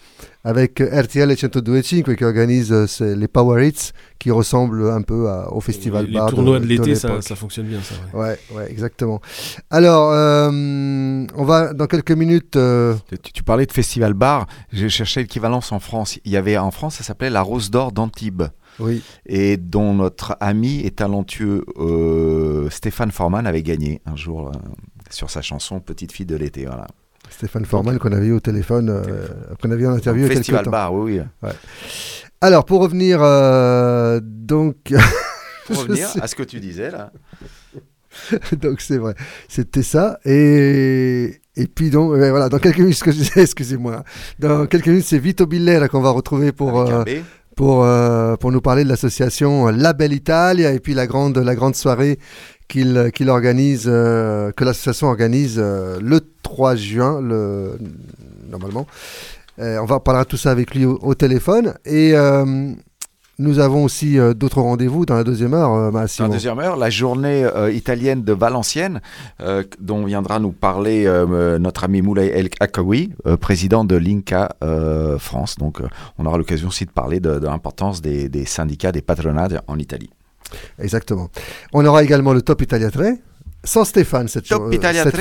avec RTL et 102.5 qui organise euh, les Power Hits qui ressemblent un peu à- au Festival les, Bar. les tournois de, de l'été, ça, fonctionne bien, ça. ouais. Ouais, ouais, exactement. Alors, euh, on va dans quelques minutes. euh, Tu, tu parlais de festival bar, j'ai cherché l'équivalence en France. Il y avait en France, ça s'appelait la Rose d'Or d'Antibes. Oui. Et dont notre ami et talentueux euh, Stéphane Forman avait gagné un jour euh, sur sa chanson Petite fille de l'été. Voilà. Stéphane Forman qu'on avait eu au téléphone, euh, qu'on avait eu en interview quelques Festival temps. bar, oui, oui. Alors, pour revenir, donc. *laughs* Pour revenir à ce que tu disais là. *laughs* donc c'est vrai, c'était ça. Et, et puis donc, ouais, voilà, dans quelques minutes, ce que je disais, excusez-moi, dans quelques minutes, c'est Vito Billera qu'on va retrouver pour, avec un euh, B. pour, euh, pour nous parler de l'association La Belle Italia et puis la grande, la grande soirée qu'il qu'il organise, euh, que l'association organise euh, le 3 juin, le, normalement. Euh, on va parler de tout ça avec lui au, au téléphone. Et euh, nous avons aussi euh, d'autres rendez-vous dans la deuxième heure, euh, Dans la deuxième heure, la journée euh, italienne de Valenciennes, euh, dont viendra nous parler notre ami Moulay El Akawi, président de l'INCA France. Donc, on aura l'occasion aussi de parler de, de l'importance des, des syndicats, des patronats en Italie. Exactement. On aura également le Top Italia 3. Sans Stéphane cette, Top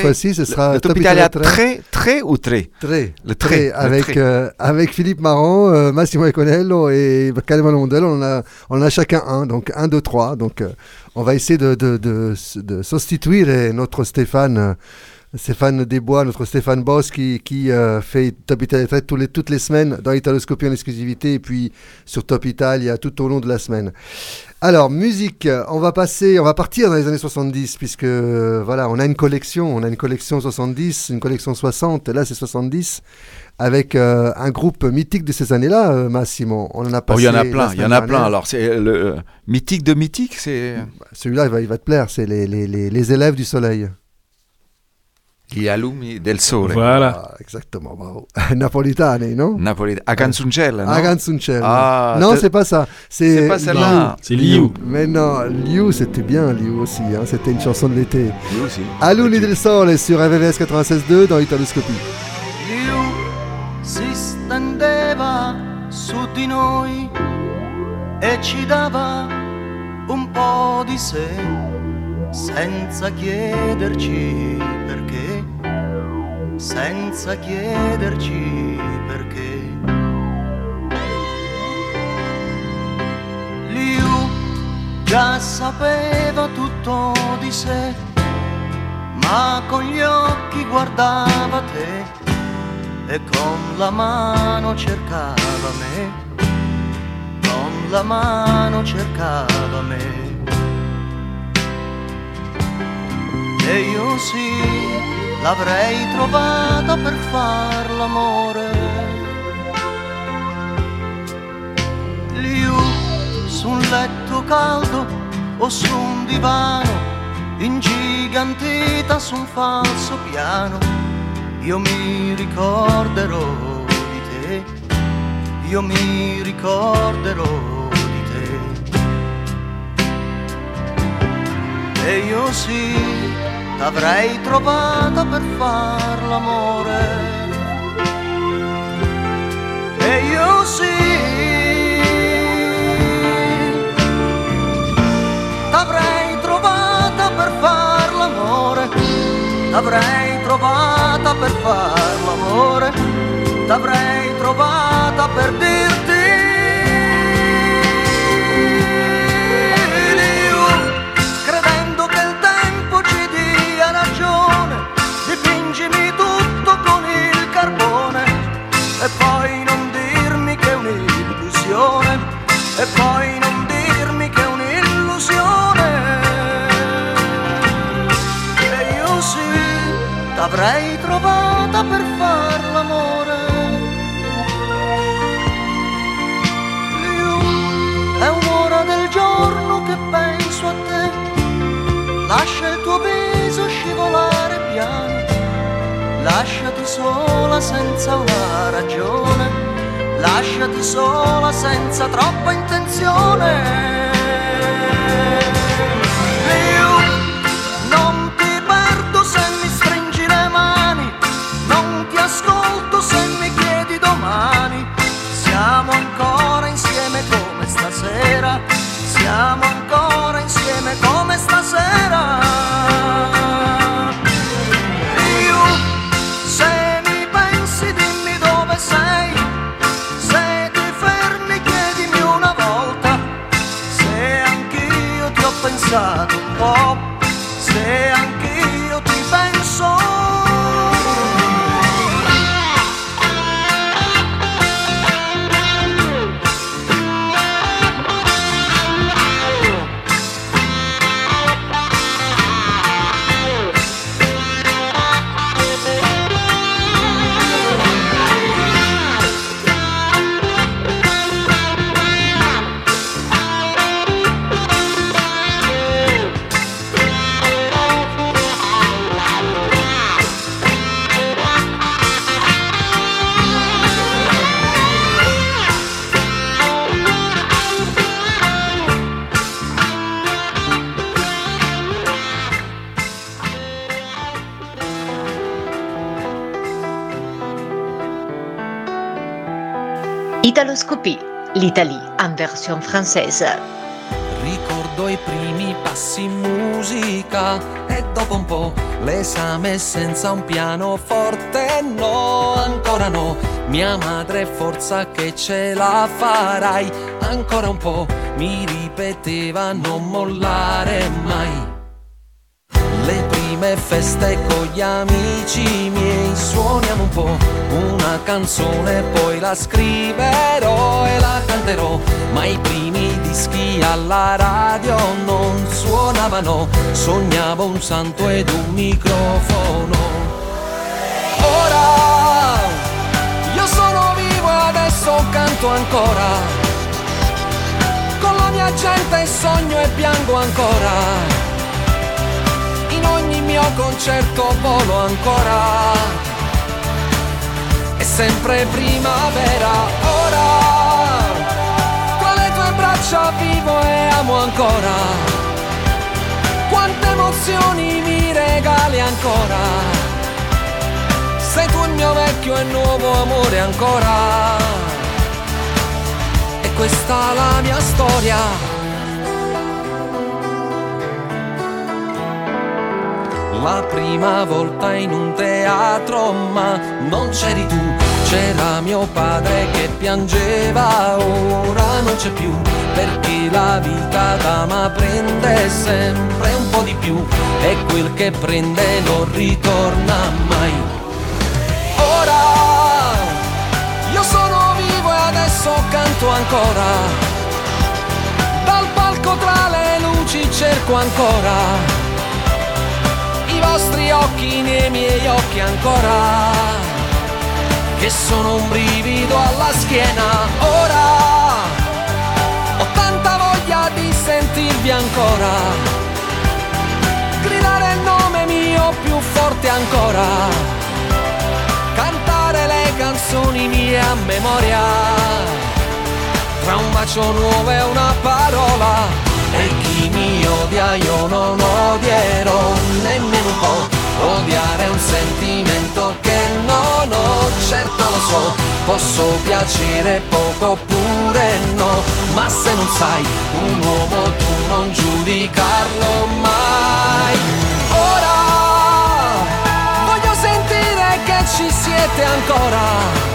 fois-ci, ce sera le Top Italia Italia très, très ou très? Très, Le très, le avec, euh, avec Philippe Marant, euh, Massimo Econello et Calvin Mondello, on en a, on a chacun un, donc un, deux, trois. Donc euh, on va essayer de, de, de, de substituer notre Stéphane, euh, Stéphane Desbois, notre Stéphane Boss qui, qui euh, fait Top Italia Trade tous les, toutes les semaines dans Italoscopie en exclusivité et puis sur Top Italia tout au long de la semaine. Alors, musique, on va passer, on va partir dans les années 70, puisque voilà, on a une collection, on a une collection 70, une collection 60, et là c'est 70, avec euh, un groupe mythique de ces années-là, euh, Massimo. On en a Oh, passé. il y en a plein, il y en a plein. Alors, c'est le euh, mythique de mythique, c'est. Celui-là, il va, il va te plaire, c'est les, les, les, les élèves du soleil. Gli alumi del sole. Voilà. Ah, exactement, bravo. *laughs* Napolitani, non Napoli. A Canzoncella, no Agansuncello. Ah, non, t'as- c'est pas ça. C'est pas celle-là. C'est Liu. Mais non, Liu, c'était bien, Liu aussi. hein, C'était une chanson de l'été. Lui aussi. Aluni del Sole sur RVVS 96.2 dans Italoscopie. Liu si stendeva su di noi e ci dava un po' di sé senza chiederci senza chiederci perché. Liu già sapeva tutto di sé, ma con gli occhi guardava te e con la mano cercava me, con la mano cercava me. E io sì, l'avrei trovata per far l'amore. Liu, su un letto caldo o su un divano, ingigantita su un falso piano, io mi ricorderò di te, io mi ricorderò di te. E io sì, t'avrei trovata per far l'amore. E io sì, t'avrei trovata per far l'amore. T'avrei trovata per far l'amore. T'avrei trovata e poi non dirmi che è un'illusione. E io sì, t'avrei trovata per far l'amore. Io è un'ora del giorno che penso a te, lascia il tuo viso scivolare piano lasciati sola senza una ragione, lasciati sola senza troppa intenzione. Version française. Ricordo i primi passi in musica e dopo un po' l'esame senza un pianoforte no, ancora no. Mia madre forza che ce la farai, ancora un po' mi ripeteva non mollare mai. Le prime feste con gli amici miei suoniamo un po' una canzone, poi la scriverò e la canterò, ma i primi dischi alla radio non suonavano, sognavo un santo ed un microfono. Ora io sono vivo e adesso canto ancora, con la mia gente sogno e piango ancora in ogni mio concerto volo ancora. Sempre primavera ora. Tra le tue braccia vivo e amo ancora. Quante emozioni mi regali ancora. Sei tu il mio vecchio e nuovo amore ancora. E questa la mia storia. La prima volta in un teatro, ma non c'eri tu, c'era mio padre che piangeva, ora non c'è più, perché la vita d'ama prende sempre un po' di più e quel che prende non ritorna mai. Ora io sono vivo e adesso canto ancora ci cerco ancora. Vostri occhi nei miei occhi ancora. Che sono un brivido alla schiena. Ora ho tanta voglia di sentirvi ancora. Gridare il nome mio più forte ancora. Cantare le canzoni mie a memoria. Tra un bacio nuovo e una parola. E chi mi odia io non odierò nemmeno un po'. Odiare è un sentimento che non ho, certo lo so. Posso piacere poco oppure no. Ma se non sai, un uomo tu non giudicarlo mai. Ora voglio sentire che ci siete ancora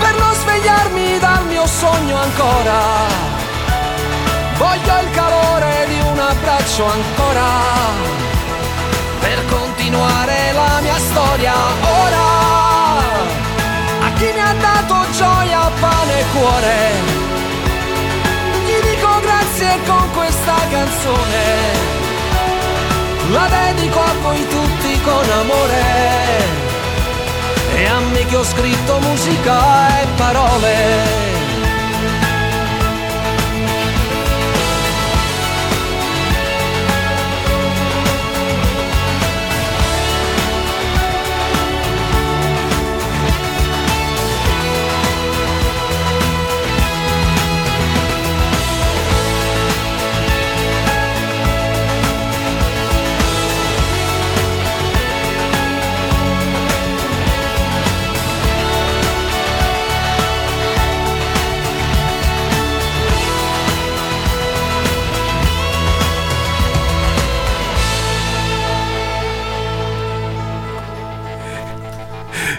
per non svegliarmi dal mio sogno ancora. Abbraccio ancora per continuare la mia storia ora. A chi mi ha dato gioia, pane e cuore, gli dico grazie con questa canzone. La dedico a voi tutti con amore e a me che ho scritto musica e parole.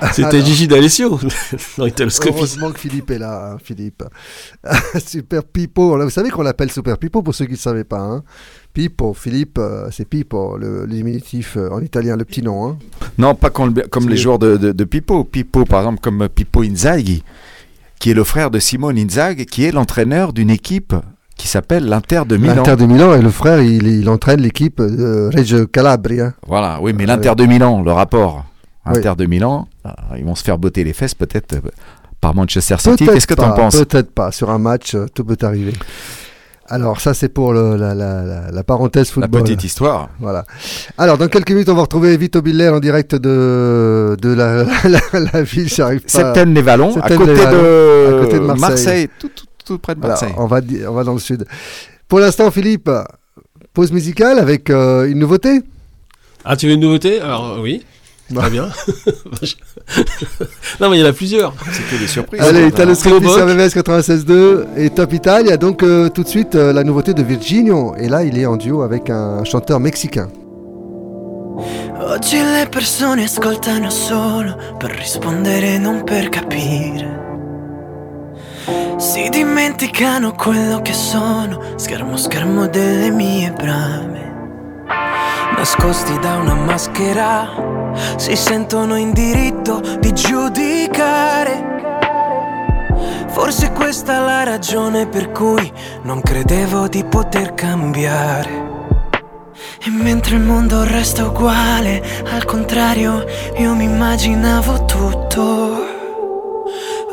*laughs* C'était Alors. Gigi D'Alessio *laughs* dans Italoscopie. Heureusement que Philippe est là, hein, Philippe. *laughs* Super Pipo, vous savez qu'on l'appelle Super Pipo pour ceux qui ne savaient pas. Hein. Pipo, Philippe, euh, c'est Pipo, le, le diminutif euh, en italien, le petit nom. Hein. Non, pas comme, comme les joueurs de, de, de Pippo. Pippo, par exemple, comme Pippo Inzaghi, qui est le frère de Simone Inzaghi, qui est l'entraîneur d'une équipe qui s'appelle l'Inter de Milan. L'Inter de Milan et le frère, il, il entraîne l'équipe de Reggio Calabria. Voilà, oui, mais l'Inter de Milan, le rapport. Oui. Inter de Milan, ah, ils vont se faire botter les fesses peut-être euh, par Manchester City. Qu'est-ce que tu en penses Peut-être pas. Sur un match, euh, tout peut arriver. Alors, ça, c'est pour le- la, la- la- la parenthèse La football. petite histoire. Voilà. Alors, dans quelques minutes, on va retrouver Vito Biller en direct de, de la, *laughs* la, la ville. J'arrive pas. Septène-les-Vallons, à à côté de Marseille. Marseille, tout, tout- tout près de Marseille. on, va, on va dans le sud. Pour l'instant, Philippe, pause musicale avec euh, une nouveauté? Ah, tu veux une nouveauté? Alors, oui. Bah. Très bien. *laughs* non, mais il y en a plusieurs. C'est que des surprises. Allez, sur Bock. MMS 96.2 et Top Italia. Donc, euh, tout de suite, euh, la nouveauté de Virginio. Et là, il est en duo avec un chanteur mexicain. Oggi le persone ascoltano solo per rispondere, non per capire. Si dimenticano quello che sono, schermo schermo delle mie brame. Nascosti da una maschera, si sentono in diritto di giudicare. Forse questa è la ragione per cui non credevo di poter cambiare. E mentre il mondo resta uguale, al contrario, io mi immaginavo tutto.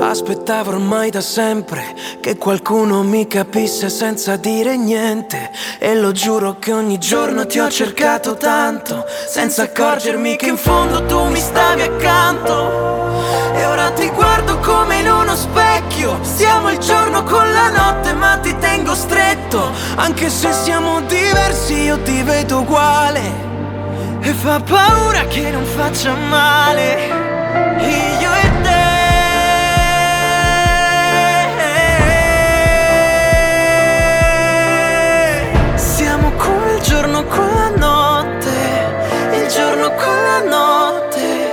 Aspettavo ormai da sempre che qualcuno mi capisse senza dire niente. E lo giuro che ogni giorno ti ho cercato tanto, senza accorgermi che in fondo tu mi stavi accanto. E ora ti guardo come in uno specchio. Siamo il giorno con la notte, ma ti tengo stretto. Anche se siamo diversi, io ti vedo uguale. E fa paura che non faccia male. Io e giorno con la notte. Il giorno con la notte.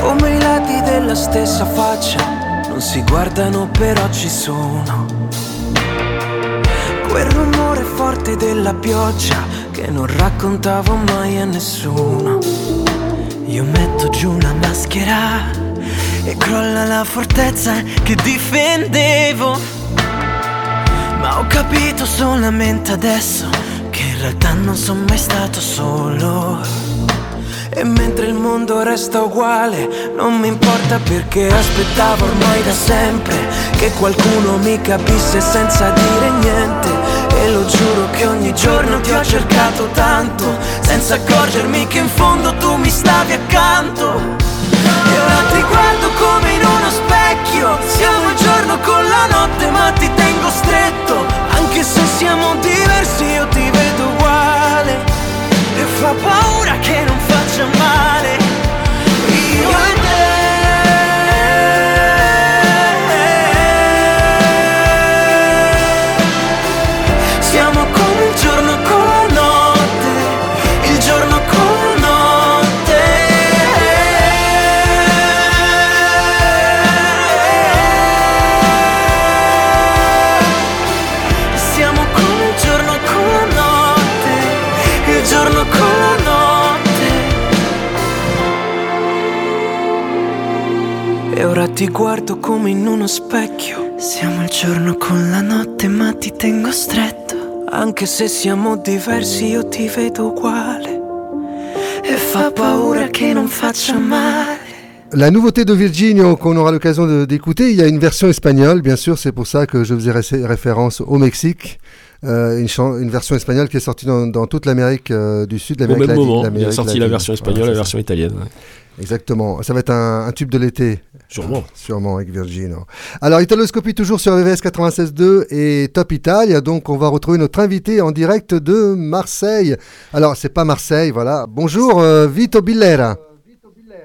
Come i lati della stessa faccia, non si guardano però ci sono. Quel rumore forte della pioggia che non raccontavo mai a nessuno. Io metto giù la maschera e crolla la fortezza che difendevo. Ma ho capito solamente adesso che in realtà non sono mai stato solo. E mentre il mondo resta uguale, non mi importa perché aspettavo ormai da sempre che qualcuno mi capisse senza dire niente. E lo giuro che ogni giorno ti ho cercato tanto, senza accorgermi che in fondo tu mi stavi accanto. Specchio, siamo il giorno con la notte ma ti tengo stretto, anche se siamo diversi io ti vedo uguale. E fa paura che non faccia male ti guardo come in uno specchio Siamo il giorno con la notte ma ti tengo stretto Anche se siamo diversi io ti vedo uguale E fa paura che non faccia male La nouveauté de Virginio qu'on aura l'occasion de- d'écouter, il y a une version espagnole, bien sûr, c'est pour ça que je faisais ré- référence au Mexique. Euh, une, chan- une version espagnole qui est sortie dans, dans toute l'Amérique euh, du Sud, Au l'Amérique même latine- moment, il a sorti la version espagnole et la version italienne. ouais. Exactement. Ça va être un, un tube de l'été. Sûrement. *laughs* Sûrement avec Virginio. Alors, Italoscopie toujours sur VVS 96.2 et Top Italia. Donc, on va retrouver notre invité en direct de Marseille. Alors, c'est pas Marseille, voilà. Bonjour, euh, Vito Billera.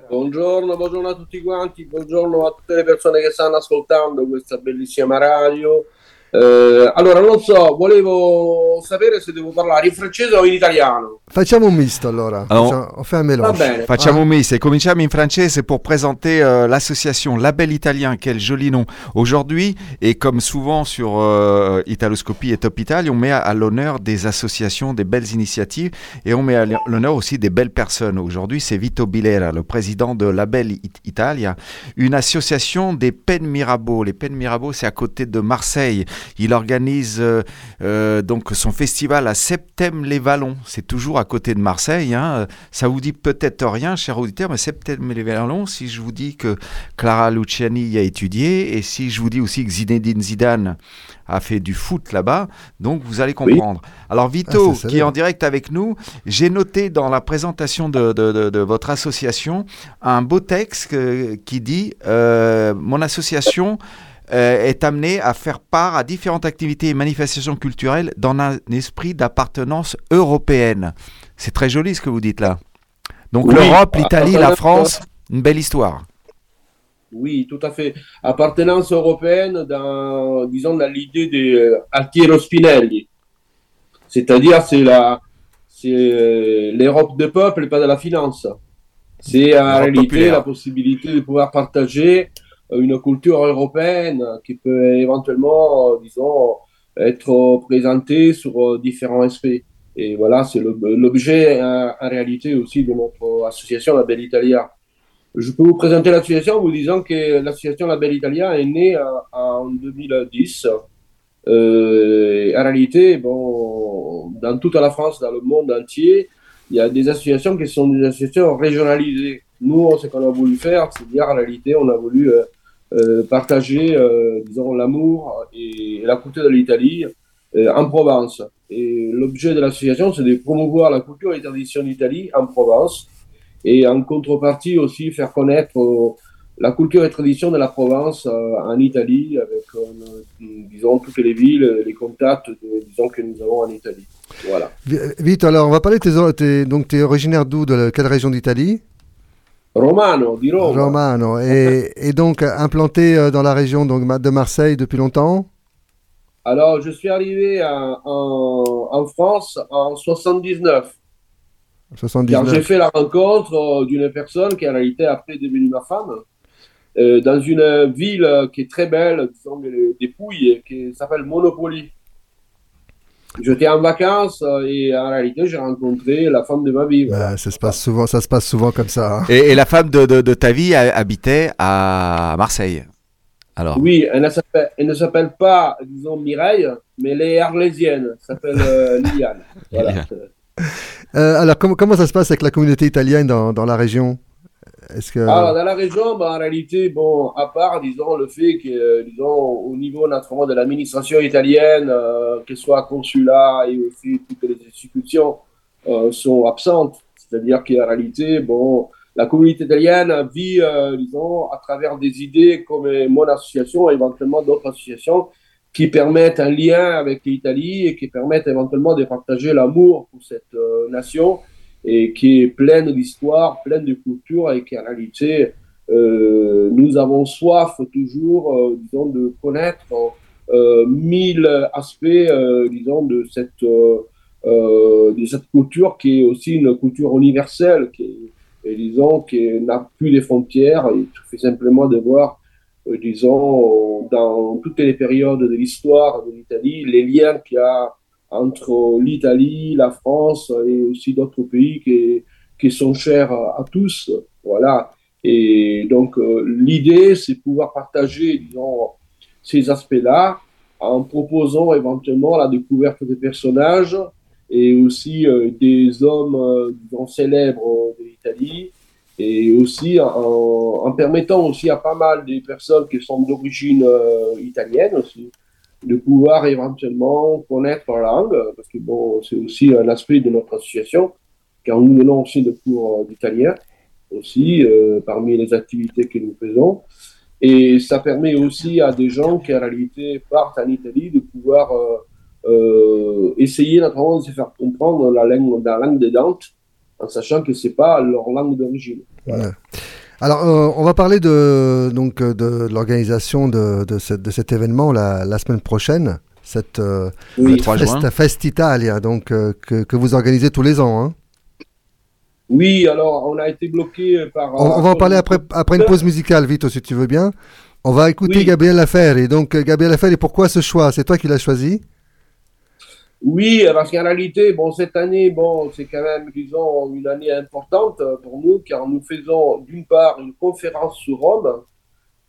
Buongiorno, buongiorno a tutti quanti, buongiorno a tutte le persone che stanno ascoltando questa bellissima radio. Eh, allora, non so, volevo sapere se devo parlare in francese o in italiano. Facciamo un misto allora. Alors, Facciamo- on fait un mélange. Va bene. Facciamo Ah. un misto e cominciamo in francese pour présenter euh, l'association Label Italien, quel joli nom. Aujourd'hui, et comme souvent sur euh, Italoscopie et Top Italia, on met à, à l'honneur des associations, des belles initiatives, et on met à l'honneur aussi des belles personnes. Aujourd'hui, c'est Vito Bilera, le président de Label It- Italia, une association des Peines Mirabeau. Les Peines Mirabeau, c'est à côté de Marseille. Il organise euh, euh, donc son festival à Septem-les-Vallons. C'est toujours à côté de Marseille. hein. Ça vous dit peut-être rien, cher auditeur, mais Septem-les-Vallons, si je vous dis que Clara Luciani y a étudié, et si je vous dis aussi que Zinedine Zidane a fait du foot là-bas, donc vous allez comprendre. Alors Vito, Ah, ça qui est en direct avec nous, j'ai noté dans la présentation de, de- de- de votre association un beau texte qui dit euh, Mon association euh, est amenée à faire part à différentes activités et manifestations culturelles dans un esprit d'appartenance européenne. C'est très joli ce que vous dites là. Donc Oui. l'Europe, l'Italie, la Appartenance- France, une belle histoire. Oui, tout à fait. Appartenance européenne dans, disons, dans l'idée des euh, Altiero Spinelli. C'est-à-dire, c'est la, c'est euh, l'Europe des peuples et pas de la finance. C'est en réalité populaire. la possibilité de pouvoir partager une culture européenne qui peut éventuellement, euh, disons, être présentée sur euh, différents aspects. Et voilà, c'est l'objet euh, en réalité aussi de notre association La Belle Italia. Je peux vous présenter l'association en vous disant que l'association La Belle Italia est née euh, en 2010. Euh, en réalité, bon, dans toute la France, dans le monde entier, il y a des associations qui sont des associations régionalisées. Nous, ce qu'on a voulu faire, c'est dire en réalité, on a voulu euh, euh, partager, euh, disons, l'amour et la culture de l'Italie euh, en Provence. Et l'objet de l'association, c'est de promouvoir la culture et les traditions d'Italie en Provence et en contrepartie aussi faire connaître euh, la culture et tradition de la Provence euh, en Italie avec, euh, disons, toutes les villes, les contacts, euh, disons, que nous avons en Italie. Voilà. Vi- Vito, alors on va parler de tes, tes- donc tu es originaire d'où? De quelle région d'Italie? Romano, di Roma. Romano. Et, *laughs* et donc implanté euh, dans la région donc, de Marseille depuis longtemps? Alors, je suis arrivé en, en, en France en 79. Car 79. j'ai fait la rencontre euh, d'une personne qui en réalité après est devenue ma femme, euh, dans une ville qui est très belle, disons des, des Pouilles, qui s'appelle Monopoly. J'étais en vacances euh, et en réalité, j'ai rencontré la femme de ma vie. voilà. Ouais, ça se passe souvent, ça se passe souvent comme ça. hein. Et, et la femme de, de- de ta vie habitait à Marseille. Alors, Oui, elle ne s'appelle- pas, disons, Mireille, mais elle est arlésienne. Elle s'appelle euh, *laughs* Liliane. Voilà. Euh, alors, comment, comment ça se passe avec la communauté italienne dans, dans la région? Alors, dans la région, bah, en réalité, bon, à part, disons, le fait que, euh, disons, au niveau naturellement de l'administration italienne, euh, que ce soit consulat et aussi toutes les institutions euh, sont absentes. C'est-à-dire qu'en réalité, bon, la communauté italienne vit, euh, disons, à travers des idées comme mon association, et éventuellement d'autres associations, qui permettent un lien avec l'Italie et qui permettent éventuellement de partager l'amour pour cette nation et qui est pleine d'histoire, pleine de culture et qui en réalité, euh, nous avons soif toujours, euh, disons, de connaître euh, mille aspects, euh, disons, de cette, euh, euh, de cette culture qui est aussi une culture universelle, qui et disons, qui n'a plus de frontières. Il suffit simplement de voir, disons, dans toutes les périodes de l'histoire de l'Italie, les liens qu'il y a entre l'Italie, la France et aussi d'autres pays qui, sont chers à, tous. Voilà. Et donc, euh, l'idée, c'est pouvoir partager, disons, ces aspects-là en proposant éventuellement la découverte des personnages et aussi euh, des hommes, euh, disons, célèbres de l'Italie et aussi en, en permettant aussi à pas mal de personnes qui sont d'origine italienne aussi de pouvoir éventuellement connaître la langue, parce que bon, c'est aussi un aspect de notre association, car nous donnons aussi des cours euh, d'italien, aussi, euh, parmi les activités que nous faisons. Et ça permet aussi à des gens qui en réalité partent en Italie de pouvoir euh, euh, essayer naturellement de se faire comprendre la langue, la langue des Dante, en sachant que c'est pas leur langue d'origine. Voilà. Alors, euh, on va parler de, donc, euh, de l'organisation de, de, cet événement la, la semaine prochaine, cette euh, Oui. cette Le 3 Festa, juin. Festitalia, donc, euh, que, que vous organisez tous les ans. hein. Oui, alors on a été bloqué par. On, on va en parler après, après une pause musicale, Vito, si tu veux bien. On va écouter Oui. Gabriel Laferri. Donc, euh, Gabriel Laferri, pourquoi ce choix? C'est toi qui l'as choisi? Oui, parce qu'en réalité, bon, cette année, bon, c'est quand même, disons, une année importante pour nous, car nous faisons d'une part une conférence sur Rome,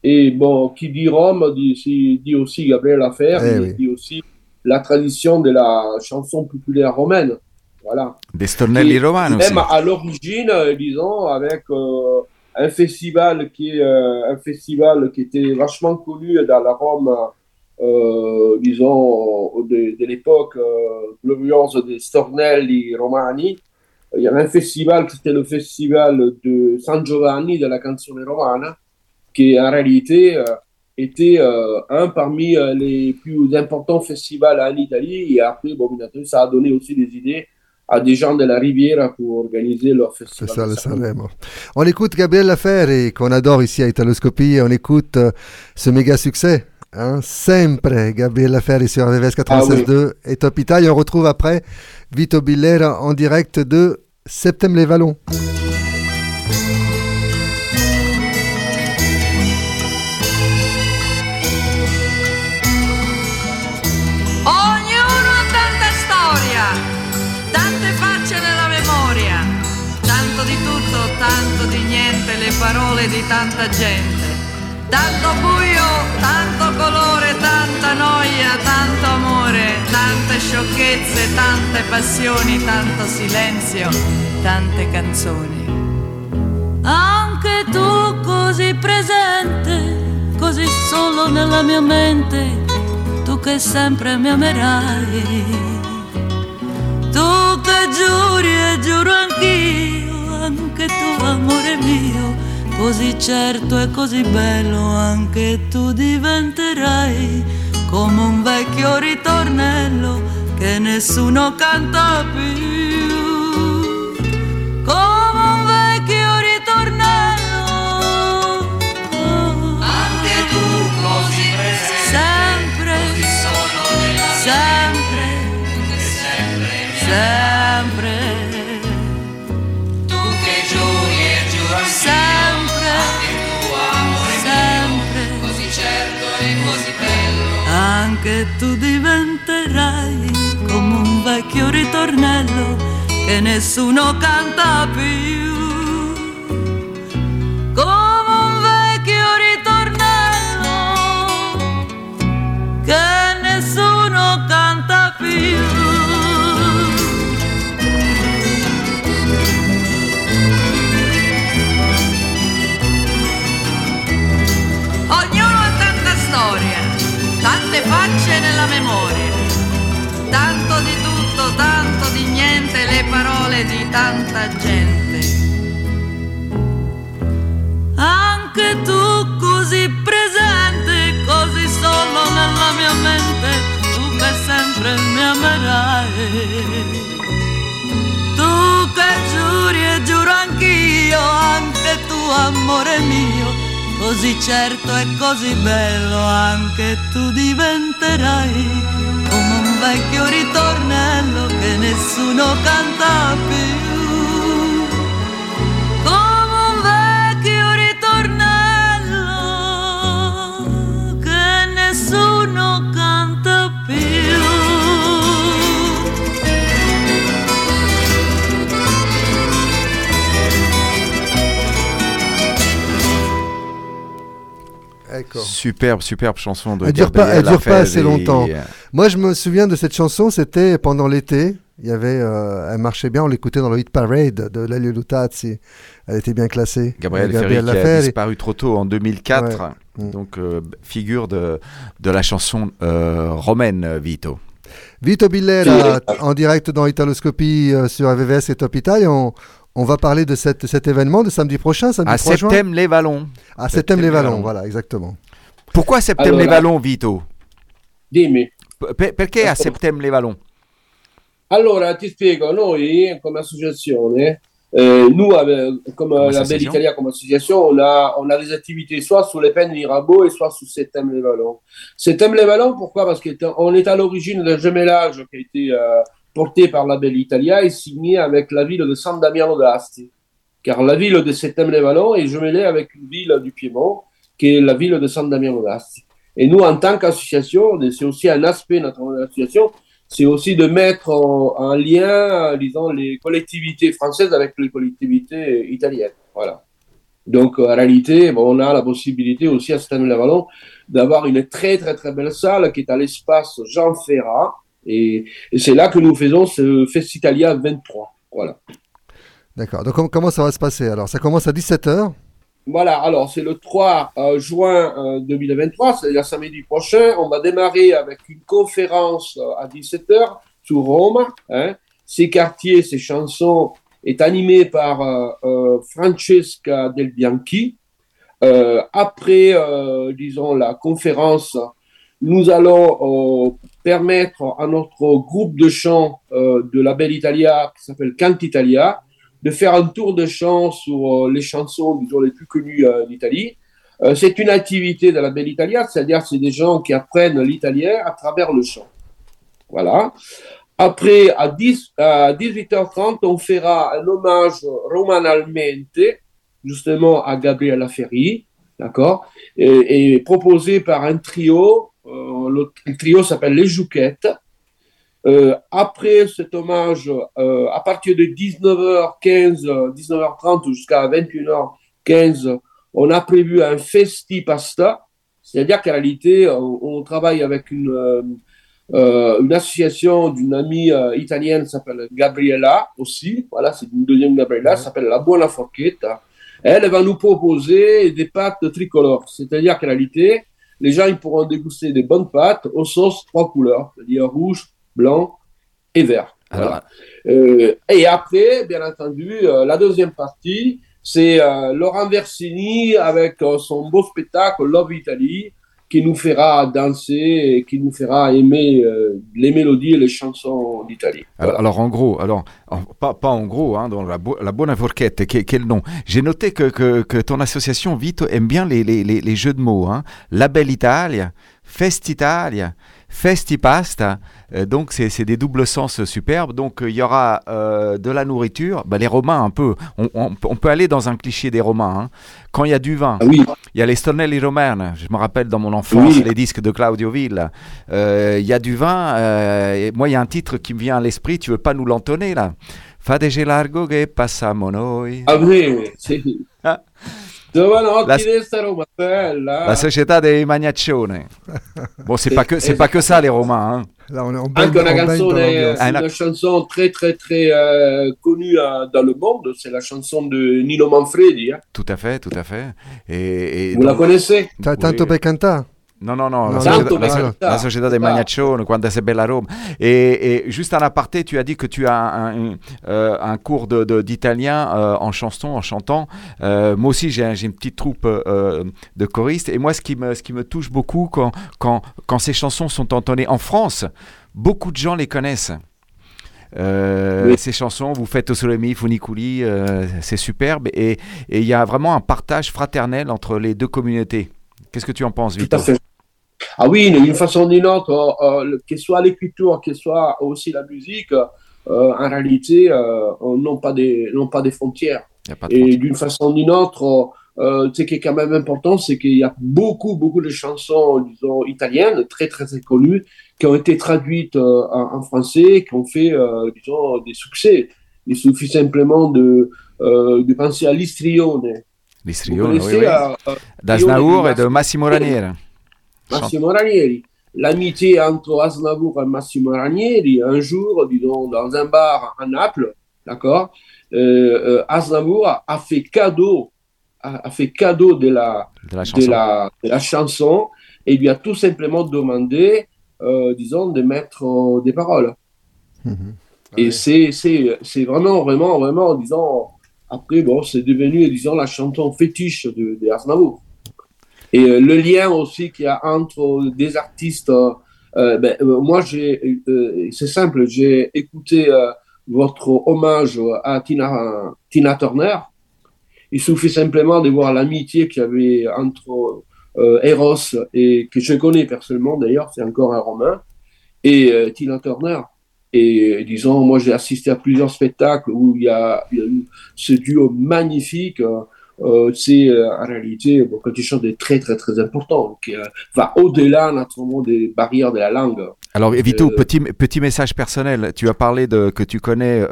et bon, qui dit Rome dit, dit aussi Gabriel Laferre, Eh oui. dit aussi la tradition de la chanson populaire romaine. Voilà. des Stornelli Romani aussi. Même à l'origine, disons, avec euh, un festival qui est euh, un festival qui était vachement connu dans la Rome, euh, disons, de, de l'époque euh, glorieuse des Stornelli Romani. Il y avait un festival qui était le festival de San Giovanni de la canzone romana, qui en réalité euh, était euh, un parmi euh, les plus importants festivals en Italie. Et après, bon, ça a donné aussi des idées à des gens de la Riviera pour organiser leur festival. ça, de le Sanremo. On écoute Gabriel Laferri, qu'on adore ici à Italoscopie. On écoute euh, ce méga succès. Hein, sempre Gabriel Laferri sur RVVS 96.2 et Top Italia. On retrouve après Vito Billera en direct de Septembre les Vallons. Ognuno ha tanta storia, tante facce nella memoria, tanto di tutto, tanto di niente, le parole di tanta gente. Tanto buio, tanto colore, tanta noia, tanto amore, tante sciocchezze, tante passioni, tanto silenzio, tante canzoni. Anche tu così presente, così solo nella mia mente, tu che sempre mi amerai. Tu che giuri e giuro anch'io, anche tu amore mio, così certo e così bello, anche tu diventerai come un vecchio ritornello che nessuno canta più. Come un vecchio ritornello. Anche tu così presente, Sempre, così solo nella sempre, mente, sempre, sempre. Certo e così bello. Anche tu diventerai come vecchio ritornello che nessuno canta più. Tante facce nella memoria, tanto di tutto, tanto di niente, le parole di tanta gente. Anche tu così presente, così solo nella mia mente, tu che sempre mi amerai. Tu che giuri e giuro anch'io, anche tu amore mio, così certo e così bello anche tu diventerai come un vecchio ritornello che nessuno canta più. Come un vecchio ritornello che nessuno canta Superbe, superbe chanson de Elle dure pas, elle dure pas assez longtemps. Moi, je me souviens de cette chanson, c'était pendant l'été. Il y avait, euh, elle marchait bien, on l'écoutait dans le hit parade de Lelio Lutazzi. Elle était bien classée. Gabriel Euh, Ferry qui a trop tôt en 2004, Ouais. donc euh, figure de, de la chanson euh, romaine Vito. Vito Billera, en direct dans Italoscopie euh, sur AVVS et Top Italia. On, on va parler de cette, cet événement de samedi prochain, samedi À 3 juin. Septem les Vallons. À Septem les Vallons, voilà, exactement. Pourquoi Septem Allora. les Vallons, Vito? Dimmi. Pe- perché a Septem les Vallons Allora, ti spiego, noi come associazione, eh, nous, ave- comme la Belle. Italia comme association, on a, on a des activités soit sur les peines Mirabeau et soit sur Septem les Vallons. Septem les Vallons, pourquoi Parce qu'on est à l'origine d'un jumelage qui a été euh, porté par la Belle Italia et signé avec la ville de San Damiano d'Asti. Car la ville de Vallons est jumelée avec une ville du Piémont, qui est la ville de San Damiano d'Asti. Et nous, en tant qu'association, c'est aussi un aspect de notre association, c'est aussi de mettre en, en lien, disons, les collectivités françaises avec les collectivités italiennes. Voilà. Donc, en réalité, on a la possibilité aussi à Stan-le-Vallon d'avoir une très, très, très belle salle qui est à l'espace Jean Ferrat. Et, et c'est là que nous faisons ce Festitalia 23. Voilà. D'accord. Donc, com- comment ça va se passer Alors, ça commence à 17h. Voilà, alors c'est le 3 euh, juin euh, 2023, c'est-à-dire samedi prochain. On va démarrer avec une conférence euh, à 17h sur Rome. Hein. Ces quartiers, ces chansons est animé par euh, euh, Francesca Del Bianchi. Euh, après, euh, disons, la conférence, nous allons euh, permettre à notre groupe de chant euh, de la Belle Italia, qui s'appelle Cantitalia, de faire un tour de chant sur euh, les chansons, disons, les plus connues d'Italie. C'est une activité de la Belle Italia, c'est-à-dire c'est des gens qui apprennent l'italien à travers le chant. Voilà. Après, à, 10, à 18h30, on fera un hommage romanalmente, justement à Gabriella Ferri, d'accord, et proposé par un trio. Euh, le, le trio s'appelle Les Jouquettes. Euh, après cet hommage, euh, à partir de 19h15, euh, 19h30 jusqu'à 21h15, on a prévu un festi pasta, c'est-à-dire qu'en réalité, on, on travaille avec une, euh, une association d'une amie italienne qui s'appelle Gabriella aussi, voilà, c'est une deuxième Gabriella, ça s'appelle La Buona Forchetta. Elle va nous proposer des pâtes tricolores, c'est-à-dire qu'en réalité, les gens ils pourront déguster des bonnes pâtes aux sauces trois couleurs, c'est-à-dire rouge, blanc et vert. Voilà. Euh, et après, bien entendu, euh, la deuxième partie, c'est euh, Laurent Versini avec son beau spectacle Love Italy qui nous fera danser et qui nous fera aimer euh, les mélodies et les chansons d'Italie. Alors, alors, en gros, alors en- pas, pas en gros, hein, dans la, bo- la Buona Forchette, quel, quel nom? J'ai noté que, que, que ton association Vito aime bien les, les, les, les jeux de mots. Hein. La Belle Italia, Festitalia, Festi pasta. Euh, donc c'est c'est des doubles sens superbes. Donc euh, il y aura euh, de la nourriture. Bah, les Romains un peu. On, on- on peut aller dans un cliché des Romains. hein. Quand il y a du vin, il y a les Stornelli Romane. Je me rappelle dans mon enfance Oui. les disques de Claudio Villa. Euh, Il y a du vin. et moi il y a un titre qui me vient à l'esprit. Tu veux pas nous l'entonner là? Fadege largo che passamo noi. Ah oui, sì. Giovanotti La- di sta Roma bella. La società dei magnaccione. Bon, c'est pas que c'est pas que ça les Romains. hein. Là, on est en Anche una canzone, une chanson très très très euh, connue euh, dans le monde, c'est la chanson de Nino Manfredi. hein. Tout à fait, tout à fait. Et, et Vous la connaissez? Ta- Tanto per cantare Non, non, non, Non, la, società, la, cantare. la società Ah. Magnaccione, quando c'est bella Rome. Et, et juste un aparté, tu as dit que tu as un, un, euh, un cours de- de- d'italien euh, en chanson, en chantant. Euh, moi aussi, j'ai un- j'ai une petite troupe de choristes. Et moi, ce qui me, ce qui me touche beaucoup quand, quand, quand ces chansons sont entonnées en France, beaucoup de gens les connaissent. Euh, Oui. Ces chansons, vous faites Osolemi, Funiculi, euh, c'est superbe. Et il y a vraiment un partage fraternel entre les deux communautés. Qu'est-ce que tu en penses, Tout Vito? à fait. Ah oui, d'une façon ou d'une autre, euh, le- que ce soit l'écriture, que ce soit aussi la musique, euh, en réalité, euh, n'ont pas des, n'ont pas des frontières. Pas de Et d'une façon ou d'une autre, euh, ce qui est quand même important, c'est qu'il y a beaucoup, beaucoup de chansons, disons, italiennes, très, très, très connues, qui ont été traduites euh, en, en français, qui ont fait, euh, disons, des succès. Il suffit simplement de, euh, de penser à Listrione. L'istrione, oui, oui. euh, euh, D'Aznavour et de Massimo- Massimo Ranieri. Massimo Ranieri. L'amitié entre Aznavour et Massimo Ranieri, un jour, disons, dans un bar à Naples, d'accord, euh, euh, Aznavour a, a fait cadeau, a, a fait cadeau de la, De la de chanson. la, de la chanson et lui a tout simplement demandé, euh, disons, de mettre des paroles. Et c'est, c'est, c'est vraiment, vraiment, vraiment, disons, après, bon, c'est devenu, disons, la chanson fétiche de, de Aznavour. Et euh, le lien aussi qu'il y a entre des artistes, euh, euh, ben, euh, moi, j'ai, euh, c'est simple, j'ai écouté euh, votre hommage à Tina, Turner. Il suffit simplement de voir l'amitié qu'il y avait entre euh, Eros et que je connais personnellement d'ailleurs, c'est encore un romain, et euh, Tina Turner. Et disons, moi j'ai assisté à plusieurs spectacles où il y a, il y a ce duo magnifique. Euh, euh, c'est euh, en réalité bon, quelque chose de très très très important qui euh, va au-delà naturellement des barrières de la langue. Alors, Vito, petit, petit message personnel. Tu as parlé de que tu connais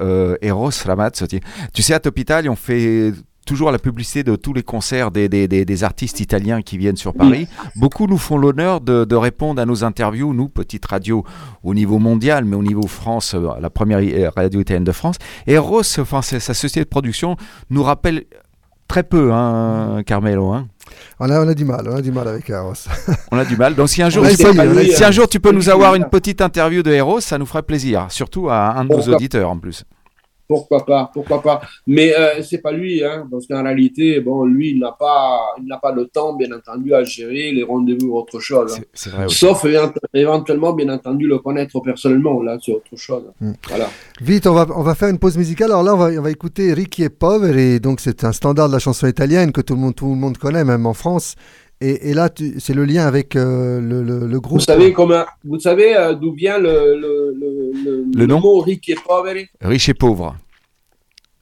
Eros Ramazzotti. Tu sais, à Top Italia, on fait toujours la publicité de tous les concerts des, des, des, des artistes italiens qui viennent sur Paris. Beaucoup nous font l'honneur de, de répondre à nos interviews, nous, petite radio au niveau mondial, mais au niveau France, la première radio italienne de France. Et Eros, enfin, c'est- sa société de production, nous rappelle très peu, hein, Carmelo. Hein. on a, on a du mal, on a du mal avec Eros. On a du mal. Donc si un jour, tu si un jour tu peux nous avoir une petite interview de Eros, ça nous ferait plaisir. Surtout à un de nos auditeurs en plus. Pourquoi pas, pourquoi pas. Mais euh, c'est pas lui, hein, parce qu'en réalité, bon, lui, il n'a pas, il n'a pas le temps, bien entendu, à gérer les rendez-vous ou autre chose. hein. C'est vrai aussi. Sauf évent- éventuellement, bien entendu, le connaître personnellement, là, c'est autre chose. Mm. Voilà. Vite, on va, on va faire une pause musicale. Alors là, on va, on va écouter Ricky et Poveri. Donc, c'est un standard de la chanson italienne que tout le monde, tout le monde connaît, même en France. Et, et là, c'est le lien avec euh, le, le- le groupe. Vous savez comment, vous savez euh, d'où vient le, le, le, le, Le nom mot ricchi e poveri? Riche et pauvre.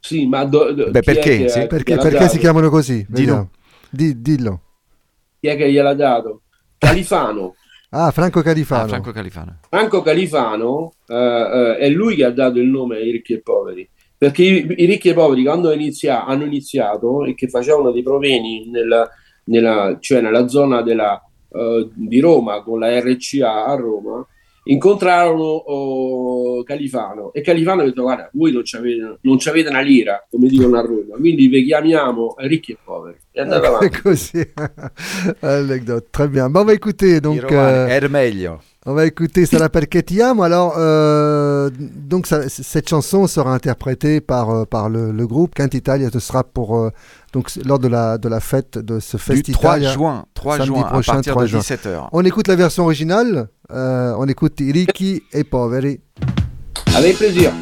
Sì, ma do, do- Beh, perché? che- Sì. Perché, perché si chiamano così? Dillo. Di- dillo. Chi è che gliel'ha dato? Califano. *laughs* Ah, Franco Califano. Ah, Franco Califano. Franco Califano eh, eh, è lui che ha dato il nome ai ricchi e poveri. Perché i, i ricchi e poveri quando inizia- hanno iniziato e che facevano dei proveni nella, nella- cioè nella zona della, eh, di Roma con la RCA a Roma, incontrarono oh, Califano e Califano ha detto guarda voi non avete, non c'avete una lira come dicono a Roma quindi vi chiamiamo ricchi e poveri e andate Ecco *laughs* avanti così. *laughs* Anecdote. Très bien. Bon, on va écouter. Donc, euh, er meglio. on va écouter Sarà perché ti amo. Alors, euh, donc, ça- cette chanson sera interprétée par, euh, par le, le groupe Quint Italia. Ce sera pour, euh, donc, lors de la, de la fête de ce Du Fest 3 Italia. juin, 3 samedi juin, prochain, à partir 3 de juin. 17h. On écoute la version originale. euh, on écoute ricchi e poveri. avec plaisir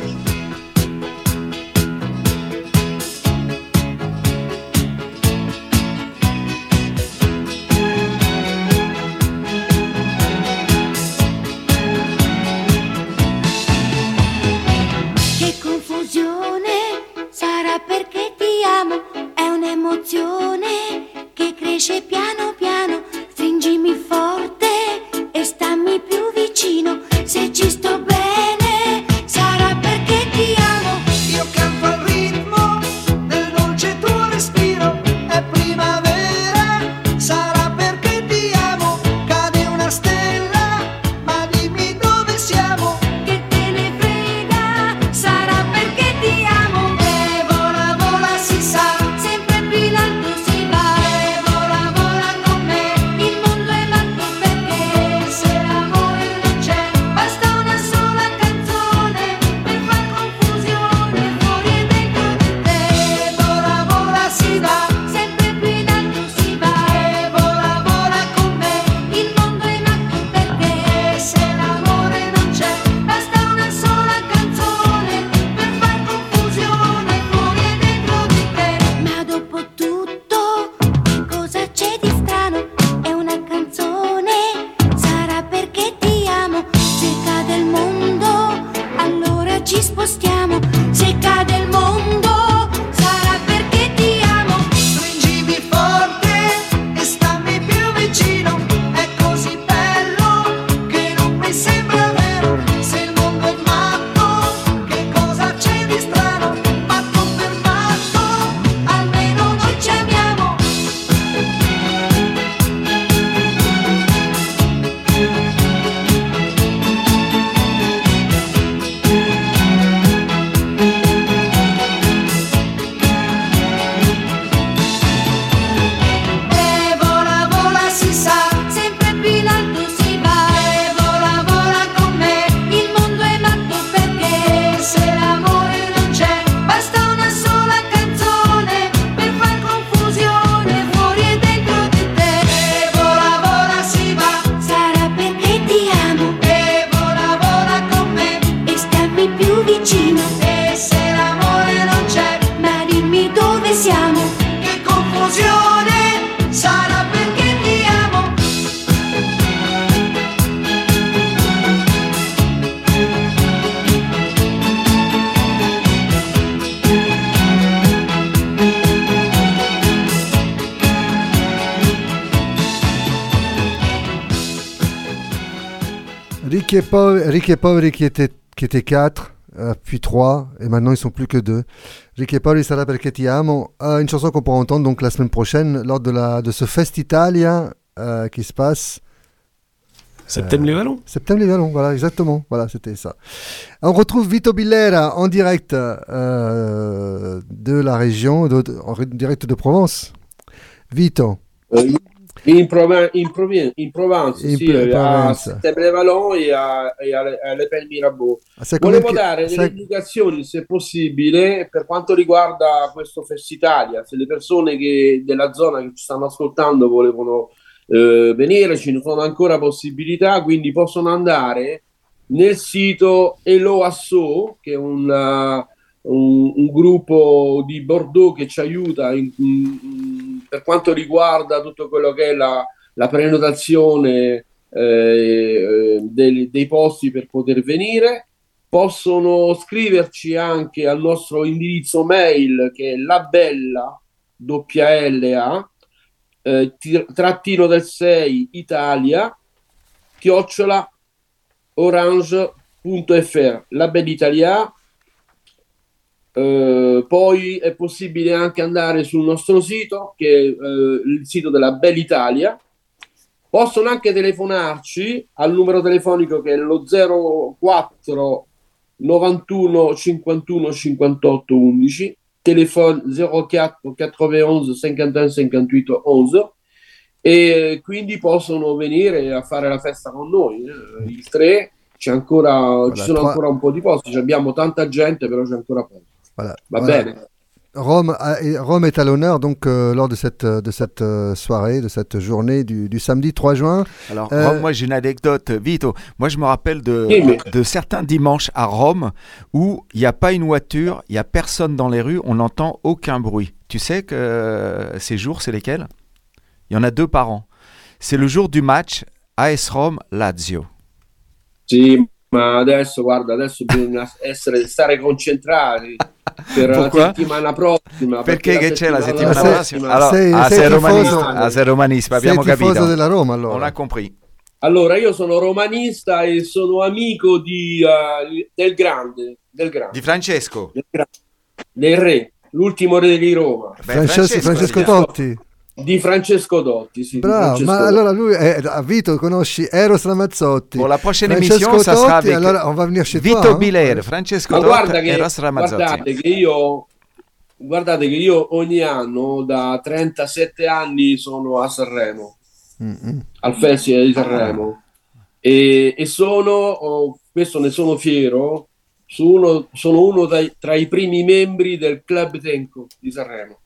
Paul, Ricky et Poveri qui étaient, qui étaient quatre, euh, puis trois, et maintenant ils sont plus que deux. Ricky e Poveri sarà perché ti amo, euh, une chanson qu'on pourra entendre donc la semaine prochaine lors de, la, de ce Fest Italia euh, qui se passe. Septembre les Vallons. Septembre les Vallons, voilà, exactement. Voilà, c'était ça. On retrouve Vito Billera en direct euh, de la région, de- de- en direct de Provence. Vito. Eh, In, Prov- in, Provi- in Provence, In sì, Pro- a Provence. Settembre-Vallon e a, e a, a Le Pen Mirabeau. Volevo che- dare delle indicazioni, se possibile, per quanto riguarda questo Fest Italia. Se le persone che, della zona che ci stanno ascoltando volevano eh, venire, ci sono ancora possibilità, quindi possono andare nel sito Elo Asso, che è un, uh, un- un gruppo di Bordeaux che ci aiuta in- in- per quanto riguarda tutto quello che è la, la prenotazione eh, eh, dei, dei posti per poter venire. Possono scriverci anche al nostro indirizzo mail che è labella WLA eh, ti- trattino del 6 Italia chiocciola orange.fr la bella Italia eh, poi è possibile anche andare sul nostro sito che è eh, il sito della Bella Italia. Possono anche telefonarci al numero telefonico che è lo 04 91 51 58 11 téléphone 04 91 51 58 11 e quindi possono venire a fare la festa con noi eh, il 3 c'è ancora ci sono trois- ancora un po' di posti abbiamo tanta gente però c'è ancora poco Voilà. va Voilà. bene Rome, a- Rome est à l'honneur donc euh, lors de cette, de cette euh, soirée, de cette journée du, du samedi 3 juin. Alors, Euh, Rome, moi j'ai une anecdote, Vito. Moi je me rappelle de, de certains dimanches à Rome où il n'y a pas une voiture, il n'y a personne dans les rues, on n'entend aucun bruit. Tu sais que euh, ces jours, c'est lesquels? Il y en a deux par an. C'est le jour du match AS Rome-Lazio. Sì, ma adesso guarda, adesso bisogna essere, stare concentrati per la settimana prossima. Perché che c'è la settimana sei- prossima? Allora, sei- ah, sei sei romanista, ah, sei romanista, sei abbiamo capito. della Roma allora. On a compris. Allora, io sono romanista e sono amico di, eh, del grande, del grande, Di Francesco. del, gra- del re, l'ultimo re di Roma, Beh, Francesco, Francesco vediamo. Totti. Di Francesco Dotti. Sì, Bravo, Francesco ma Dotti. allora lui è a Vito, conosci Eros Ramazzotti. Pour la ça sera Totti, avec allora on va venir chez Vito toi. hein. Biler, Francesco Ma guarda che, e Ross Ramazzotti. guardate che io guardate che io ogni anno da 37 anni sono a Sanremo Mm-mm. al Festival di Sanremo e, e sono oh, questo ne sono fiero sono uno, sono uno dai- tra i primi membri del Club Tenco di Sanremo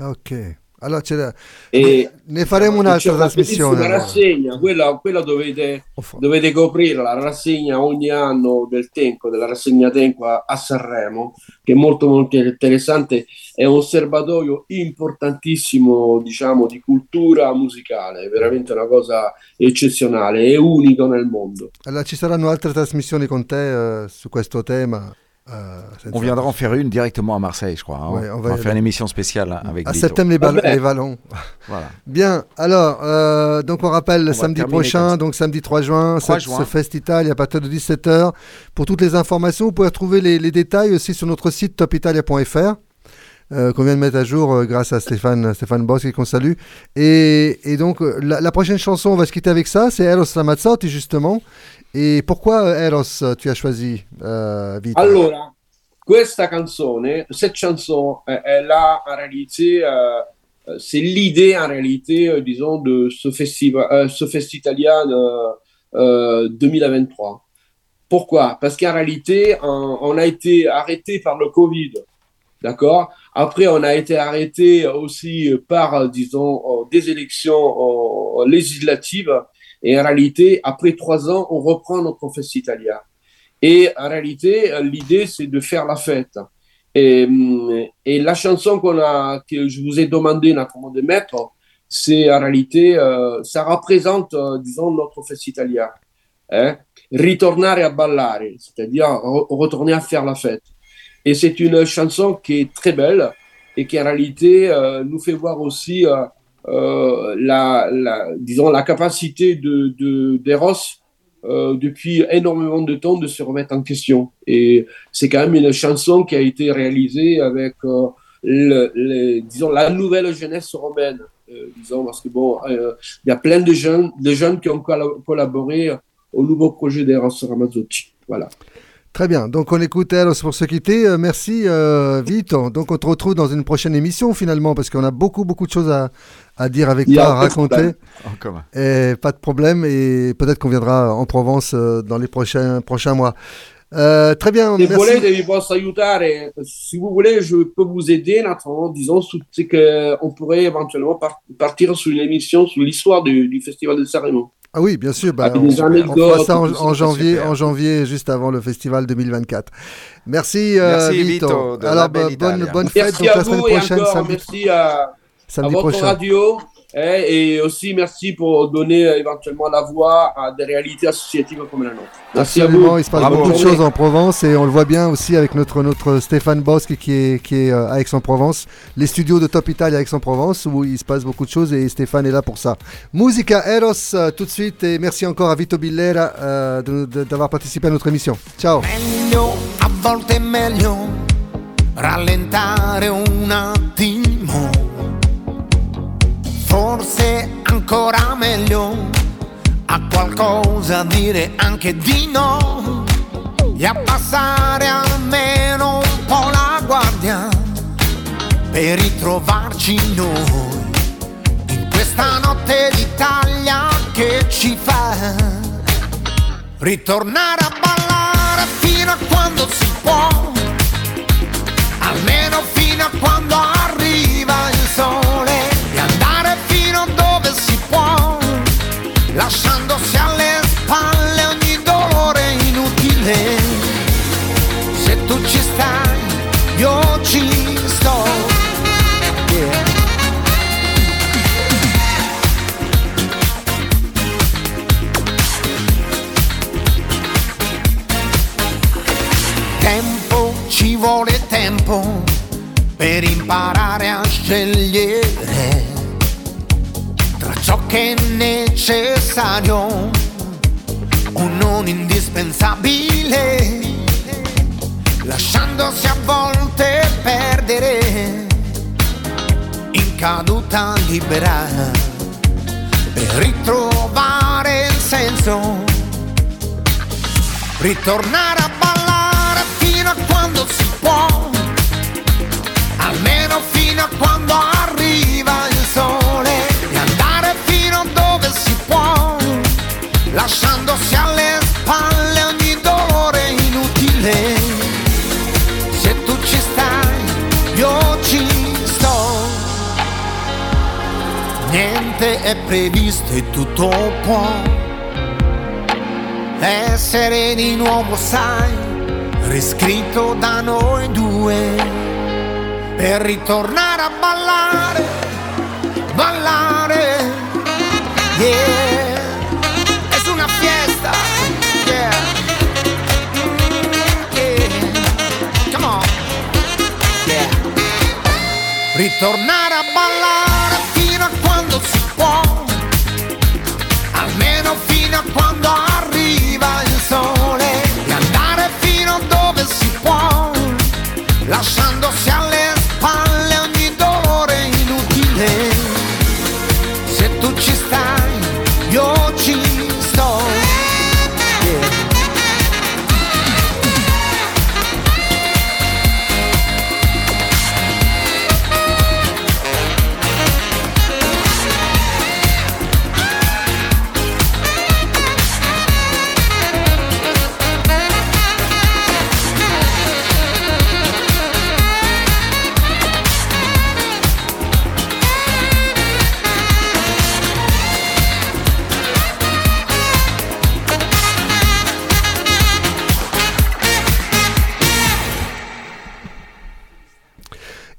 Ok, allora ce e ne faremo un'altra una trasmissione. allora. rassegna quella, quella dovete, dovete coprire la rassegna ogni anno del Tenco della rassegna Tenco a, a Sanremo che è molto molto interessante è un serbatoio importantissimo diciamo di cultura musicale è veramente una cosa eccezionale è unico nel mondo Allora ci saranno altre trasmissioni con te eh, su questo tema. Senza- On viendra en faire une directement à Marseille, je crois. hein. Ouais, on on va faire une émission spéciale hein, avec À Vito. septembre les, bal- Vabbè. les ballons. *laughs* Voilà. Bien, alors, euh, donc on rappelle le va samedi prochain, donc samedi 3 juin, 3 ce, juin. ce Fest Italia à partir de 17h. Pour toutes les informations, vous pouvez retrouver les, les détails aussi sur notre site topitalia.fr. euh, qu'on vient de mettre à jour euh, grâce à Stéphane, Stéphane Boschi qu'on salue. Et, donc euh, la, prochaine chanson, on va se quitter avec ça, c'est Eros Ramazzotti justement. Et pourquoi euh, Eros tu as choisi euh, Vito allora questa cette chanson elle a en réalité c'est l'idée en réalité disons de ce festival ce Fest Italien euh, euh, 2023 pourquoi? Parce qu'en réalité on, on a été arrêté par le Covid D'accord? Après, on a été arrêté aussi par, euh, disons, euh, des élections euh, législatives. Et en réalité, après trois ans, on reprend notre fest italien. Et en réalité, euh, l'idée, c'est de faire la fête. Et, la chanson a, que je vous ai demandé naturellement de mettre, c'est en réalité, euh, ça représente, euh, disons, notre fest italien. Hein? Ritornare a ballare, c'est-à-dire re- retourner à faire la fête. Et c'est une chanson qui est très belle et qui en réalité euh, nous fait voir aussi euh, euh, la, disons, la capacité de, de, d'Eros depuis énormément de temps de se remettre en question. Et c'est quand même une chanson qui a été réalisée avec, disons, la nouvelle jeunesse romaine, disons, parce que bon, il y a plein de jeunes, de jeunes qui ont colla- collaboré au nouveau projet d'Eros Ramazzotti. Voilà. Très bien, donc on écoute Eros pour se quitter. Euh, merci euh, Vito. Donc on te retrouve dans une prochaine émission finalement parce qu'on a beaucoup beaucoup de choses à, à dire avec toi, à raconter. problème. En commun. Et pas de problème et peut-être qu'on viendra en Provence euh, dans les prochains, prochains mois. Euh, très bien, posso aiutare, si vous voulez, je peux vous aider, disons, sous- c'est qu'on pourrait éventuellement par- partir sur une émission sur l'histoire du, du Festival de Saint-Raymond. Ah oui, bien sûr. bah, Avec on, fera ça en, janvier, super. en janvier, juste avant le festival 2024. Merci, euh, Merci, Vito. Vito, de la Alors, belle bah, bonne, fête. Merci Donc, à la semaine et prochaine, encore samedi, merci à, à samedi votre prochain. radio et aussi merci pour donner euh, éventuellement la voix à des réalités associatives comme la nôtre. Merci à Absolument, vous. il se passe Bravo. beaucoup de choses en Provence et on le voit bien aussi avec notre, notre Stéphane Bosque qui est, qui est euh, à Aix-en-Provence, les studios de Top Italia à Aix-en-Provence où il se passe beaucoup de choses et Stéphane est là pour ça. Musica Eros euh, tout de suite et merci encore à Vito Billera euh, d'avoir participé à notre émission. Ciao. meglio, a volte è meglio rallentare un attimo. Forse ancora meglio a qualcosa dire anche di no e abbassare almeno un po' la guardia per ritrovarci noi in questa notte d'Italia che ci fa ritornare a ballare fino a quando si può, tempo per imparare a scegliere tra ciò che è necessario o non indispensabile, lasciandosi a volte perdere in caduta libera per ritrovare il senso ritornare a ballare fino a quando si può, almeno fino a quando arriva il sole e andare fino dove si può, lasciandosi alle spalle ogni dolore inutile. Se tu ci stai, io ci sto. Niente è previsto e tutto può essere di nuovo, sai, riscritto da noi due per ritornare a ballare, ballare, yeah, es una fiesta, yeah, come on, yeah, ritornare a ballare fino a quando si può almeno fino a quando arriva il sole e andare fino dove si può, lasciandosi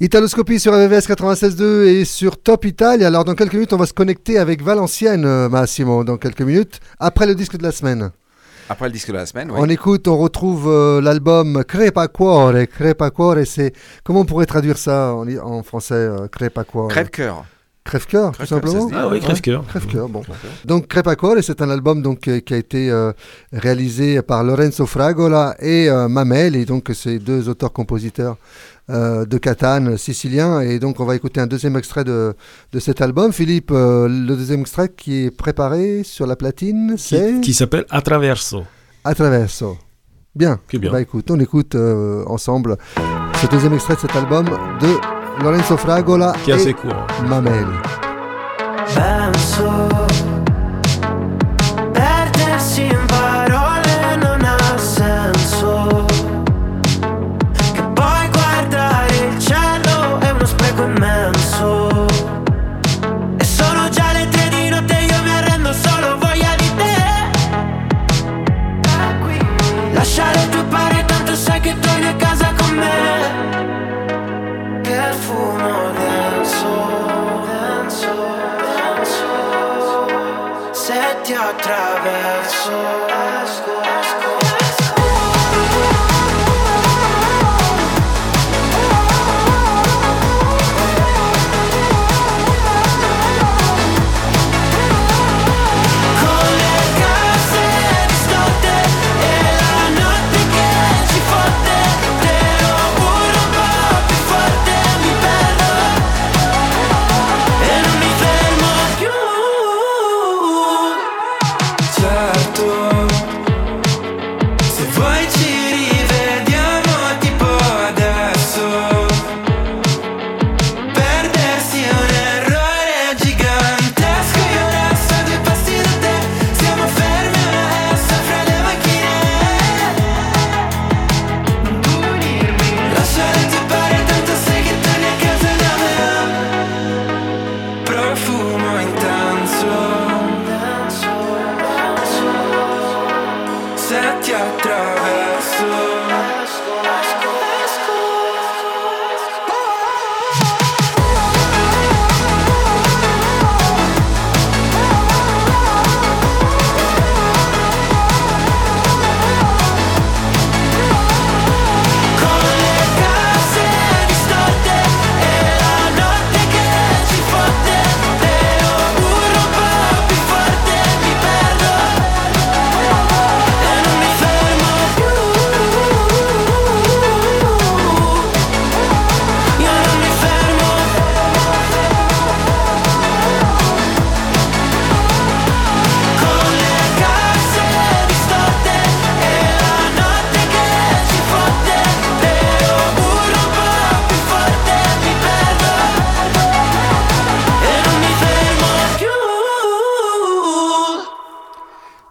Italoscopie sur RVVS 96.2 et sur Top Italia. Alors dans quelques minutes, on va se connecter avec Valenciennes, euh, Massimo, dans quelques minutes, après le disque de la semaine. Après le disque de la semaine, oui. On écoute, on retrouve euh, l'album Crepa Cuore. Crepa Cuore, c'est... Comment on pourrait traduire ça en, en français euh, Crepa Cuore? Crève-cœur. Crève-cœur, tout simplement? Ah oui, Crève-cœur. Crève-cœur, bon. Donc Crepacole, c'est un album donc, euh, qui a été euh, réalisé par Lorenzo Fragola et euh, Mamel, et donc c'est deux auteurs-compositeurs euh, de Catane, siciliens. Et donc on va écouter un deuxième extrait de, de cet album. Philippe, euh, le deuxième extrait qui est préparé sur la platine, c'est Qui s'appelle Attraverso. Attraverso. Bien. Bien. Bah écoute, on écoute euh, ensemble ce deuxième extrait de cet album de Lorenzo Fragola Qui est et assez court. Mamel.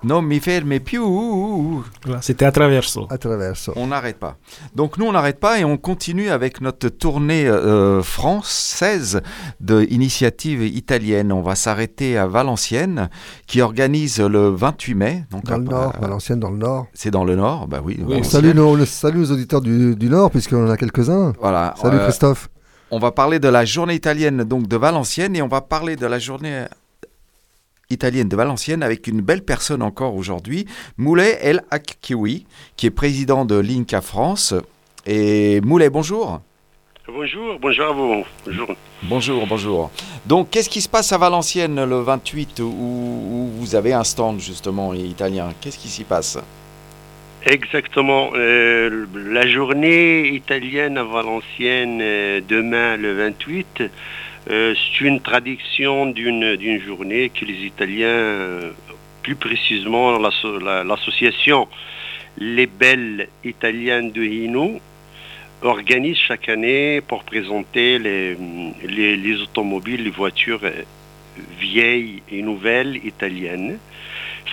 Non mi ferme più. Voilà, C'était Attraverso. Attraverso. On n'arrête pas. Donc nous, on n'arrête pas et on continue avec notre tournée euh, française de initiative italienne. On va s'arrêter à Valenciennes, qui organise le 28 mai. Donc Dans le nord, à- Valenciennes dans le nord. C'est dans le nord, bah oui. On Valenciennes. salue nos, nos auditeurs du, du nord, puisqu'on en a quelques-uns. Voilà. Salut euh, Christophe. On va parler de la journée italienne donc de Valenciennes et on va parler de la journée italienne de Valenciennes avec une belle personne encore aujourd'hui, Moulet El Akkiwi, qui est président de l'INCA France. Et Moulet, bonjour. Bonjour, bonjour à vous. Bonjour. Bonjour, bonjour. Donc, qu'est-ce qui se passe à Valenciennes le 28 où, où vous avez un stand justement italien? Qu'est-ce qui s'y passe? Exactement. euh, la journée italienne à Valenciennes, euh, demain le 28, euh, c'est une traduction d'une journée que les Italiens, euh, plus précisément l'asso- la- l'association Les Belles Italiennes de Hino, organise chaque année pour présenter les, les, les automobiles, les voitures euh, vieilles et nouvelles italiennes.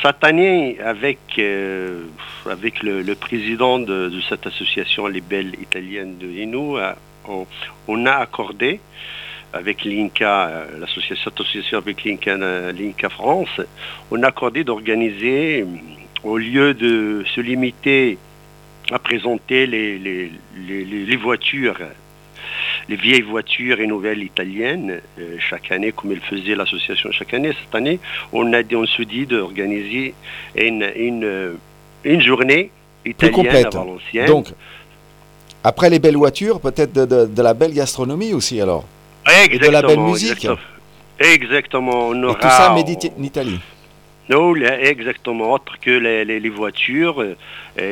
Cette année, avec, le, président de, cette association, les Belles Italiennes de Hino, on a accordé avec l'INCA, euh, l'association, association avec l'INCA, euh, l'INCA France, on a accordé d'organiser, euh, au lieu de se limiter à présenter les, les, les- les- les voitures, les vieilles voitures et nouvelles italiennes, euh, chaque année, comme elle faisait l'association chaque année, cette année, on, a, on se dit d'organiser une, une, une journée italienne complète. à Valenciennes. Donc, après les belles voitures, peut-être de, de- de la belle gastronomie aussi alors Et de la belle musique exactement. Exactement. On Et aura, tout ça médité en Italie. Non, exactement. Autre que les, les- les voitures, euh,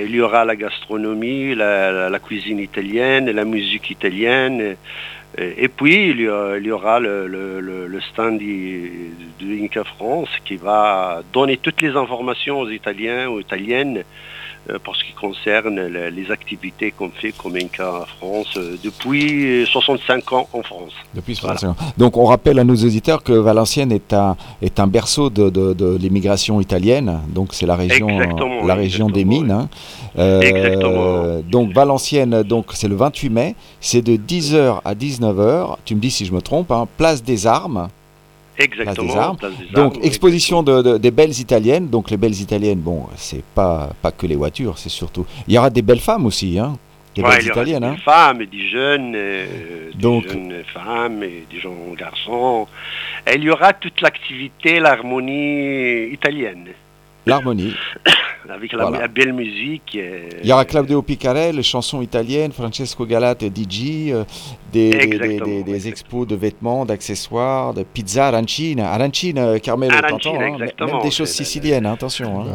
il y aura la gastronomie, la, cuisine italienne, la musique italienne. euh, et puis, il y, a- il y aura le, le- le- stand de Inca France qui va donner toutes les informations aux Italiens, aux Italiennes, pour ce qui concerne le- les activités qu'on fait comme Inca France euh, depuis 65 ans en France. Depuis Voilà. 65 ans. Donc on rappelle à nos auditeurs que Valenciennes est un, est un berceau de, de- de l'immigration italienne. Donc c'est la région, Exactement, la région des mines. hein. Euh, Exactement. Donc Valenciennes, donc c'est le 28 mai. C'est de 10h à 19h. Tu me dis si je me trompe. hein, place des Armes. Place Exactement. des Armes. Place des Donc exposition de, de- des belles italiennes. Donc les belles italiennes, bon, c'est pas pas que les voitures, c'est surtout. Il y aura des belles femmes aussi, hein. Des Ouais, belles il y aura italiennes, des hein. femmes et des jeunes, euh, des Donc- jeunes femmes et des jeunes garçons. Et il y aura toute l'activité, l'harmonie italienne, L'harmonie. *coughs* avec la, Voilà. la belle musique. euh, Il y aura Claudio Picarel, les chansons italiennes, Francesco Galate, DJ, euh, des, des- des, Exactement, des- des expos de vêtements, d'accessoires, de pizza arancina. Arancina, euh, Carmelo, Arancina, t'entends, hein, Même des choses siciliennes, hein, attention. hein.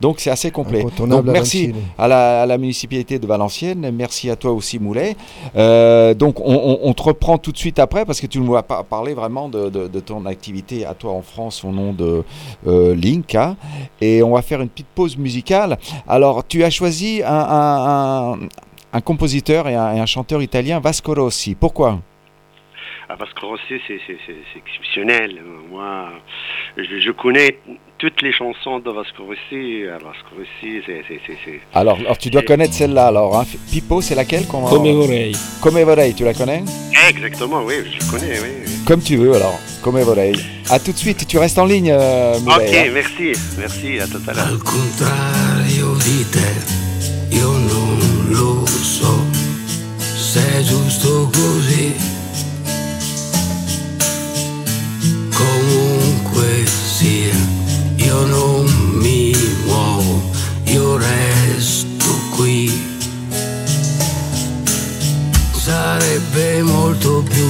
Donc c'est assez complet. Donc merci arancine. à la, à la municipalité de Valenciennes, merci à toi aussi Moulet. Euh, donc on, on- on te reprend tout de suite après parce que tu nous as pas parlé vraiment de, de- de ton activité à toi en France au nom de euh, Linka. Et on va faire une petite pause musicale. Alors tu as choisi un, compositeur et un, chanteur italien, Vasco Rossi. Pourquoi? Ah, que Rossi, c'est exceptionnel. Moi, je connais toutes les chansons de Vasco Rossi. Ah, Vasco Rossi, c'est... c'est- c'est- c'est- alors, alors, tu dois connaître celle-là alors. hein. Pipo, c'est laquelle qu'on va- Come vorrei. Come vorrei, tu la connais? Exactement, oui, je connais, oui. Comme tu veux alors. Come vorrei. À tout de suite, tu restes en ligne, euh, Ok, hein. merci, merci, à tout à l'heure. contrario di te, io non lo so giusto così.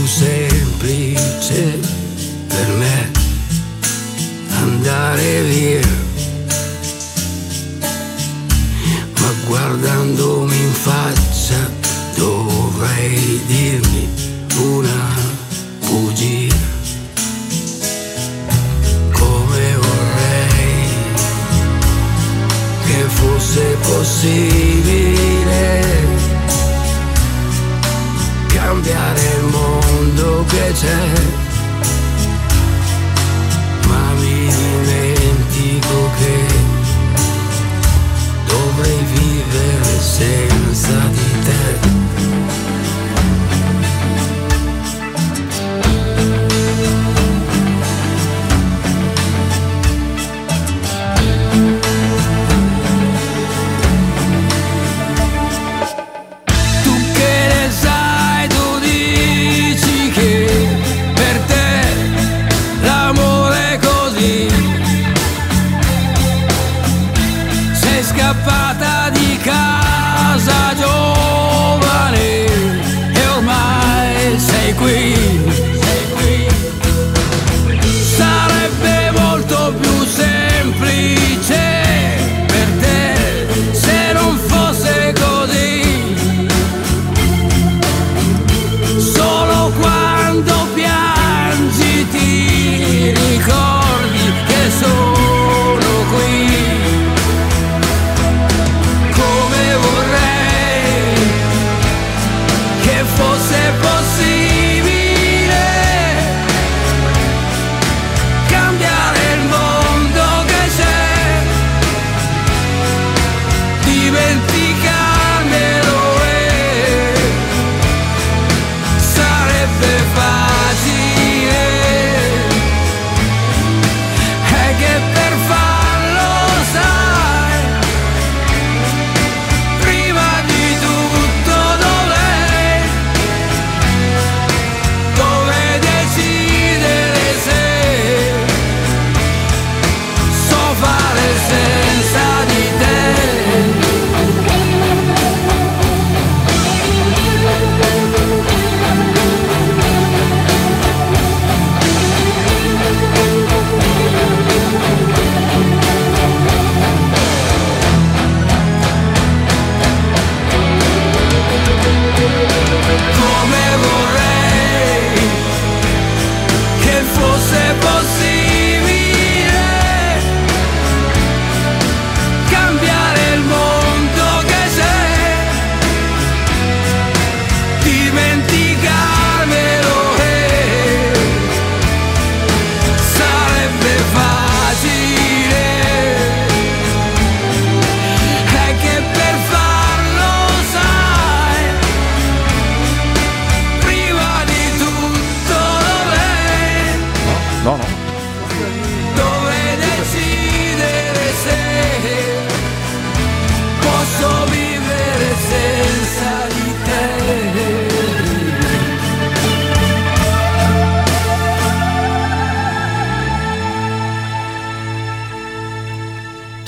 Semplice per me andare via. ma guardandomi in faccia dovrei dirmi una bugia. Come vorrei che fosse possibile pretend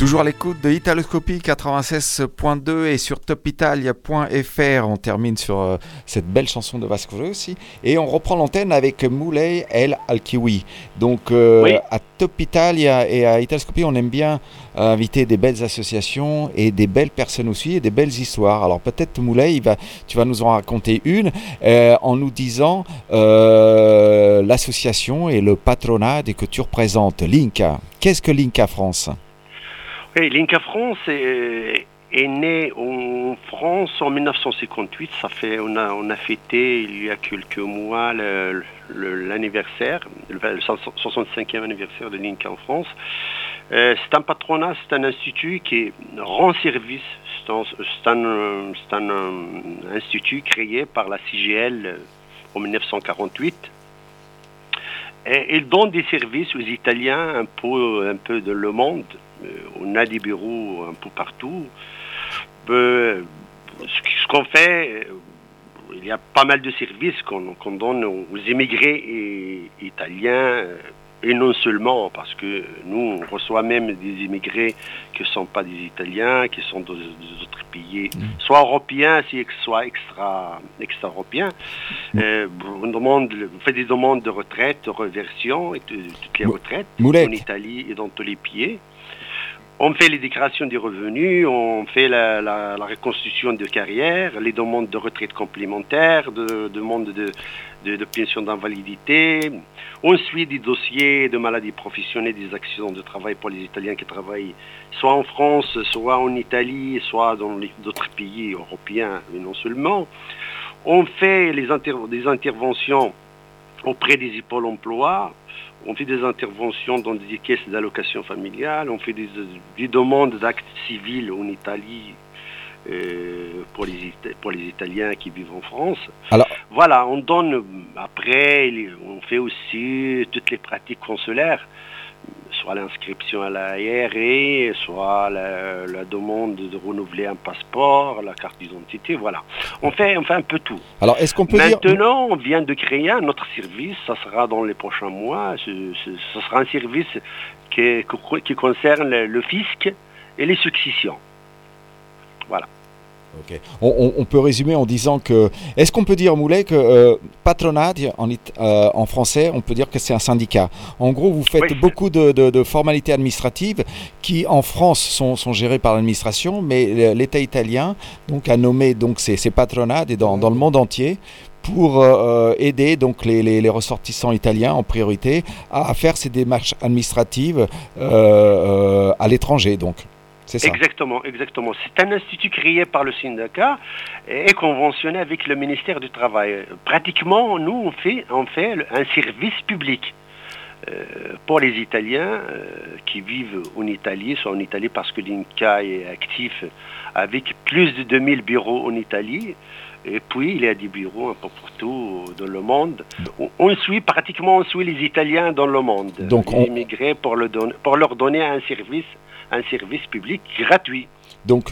Toujours à l'écoute de Italoscopie 96.2 et sur topitalia.fr. On termine sur euh, cette belle chanson de Vasco aussi. Et on reprend l'antenne avec Moulay El Alkiwi. Donc euh, Oui. à Top Italia et à Italoscopie, on aime bien euh, inviter des belles associations et des belles personnes aussi et des belles histoires. Alors peut-être Moulay, va, tu vas nous en raconter une euh, en nous disant l'association et le patronat que tu représentes, l'INCA. Qu'est-ce que l'INCA France? Oui, France est, est né en France en 1958. Ça fait, on a, fêté il y a quelques mois l'anniversaire, le, le 65e anniversaire de l'Inca en France. Euh, c'est un patronat, c'est un institut qui rend service. C'est un, euh, institut créé par la CGL euh, en 1948. Et il donne des services aux Italiens un peu, un peu de le monde. Euh, on a des bureaux un peu partout. Euh, ce qu'on fait, euh, il y a pas mal de services qu'on donne aux immigrés et- italiens, et non seulement, parce que nous, on reçoit même des immigrés qui ne sont pas des Italiens, qui sont de- des autres pays, soit européens, soit extra, extra-européens. Euh, on, demande, on fait des demandes de retraite, de reversion, et de- toutes les retraites en Italie et dans tous les pays. On fait les déclarations des revenus, on fait la, la- la reconstitution de carrière, les demandes de retraite complémentaire, de demandes de, pension d'invalidité. On suit des dossiers de maladies professionnelles, des accidents de travail pour les Italiens qui travaillent soit en France, soit en Italie, soit dans d'autres pays européens, mais non seulement. On fait des interventions auprès des pôles emploi, on fait des interventions dans des caisses d'allocation familiale, on fait des, des demandes d'actes civils en Italie euh, pour, les, Ita- pour les Italiens qui vivent en France. Alors- Voilà, on donne après, on fait aussi toutes les pratiques consulaires, soit l'inscription à la IRE, soit la, la demande de renouveler un passeport, la carte d'identité, voilà. On fait, on fait un peu tout. Alors, est-ce qu'on peut dire... Maintenant, on vient de créer un autre service, ça sera dans les prochains mois, ce, ce- ce sera un service qui, concerne le fisc et les successions. Voilà. On, on- on peut résumer en disant que. Est-ce qu'on peut dire, Moulet, que euh, patronat, en, it- euh, en français, on peut dire que c'est un syndicat? En gros, vous faites Oui. beaucoup de, de- de formalités administratives qui, en France, sont, sont gérées par l'administration, mais l'État italien donc, a nommé donc, ces, et dans, dans le monde entier pour euh, aider donc les, les- les ressortissants italiens en priorité à, à faire ces démarches administratives euh, euh, à l'étranger. Donc, ça. Exactement, exactement. C'est un institut créé par le syndicat et conventionné avec le ministère du Travail. Pratiquement, nous, on fait, on fait un service public. euh, pour les Italiens euh, qui vivent en Italie, soit en Italie parce que l'INCA est actif avec plus de 2000 bureaux en Italie. Et puis, il y a des bureaux un peu partout dans le monde. On, suit pratiquement, on suit les Italiens dans le monde. Donc, on- immigrés pour, le don- pour leur donner un service, un service public gratuit. Donc,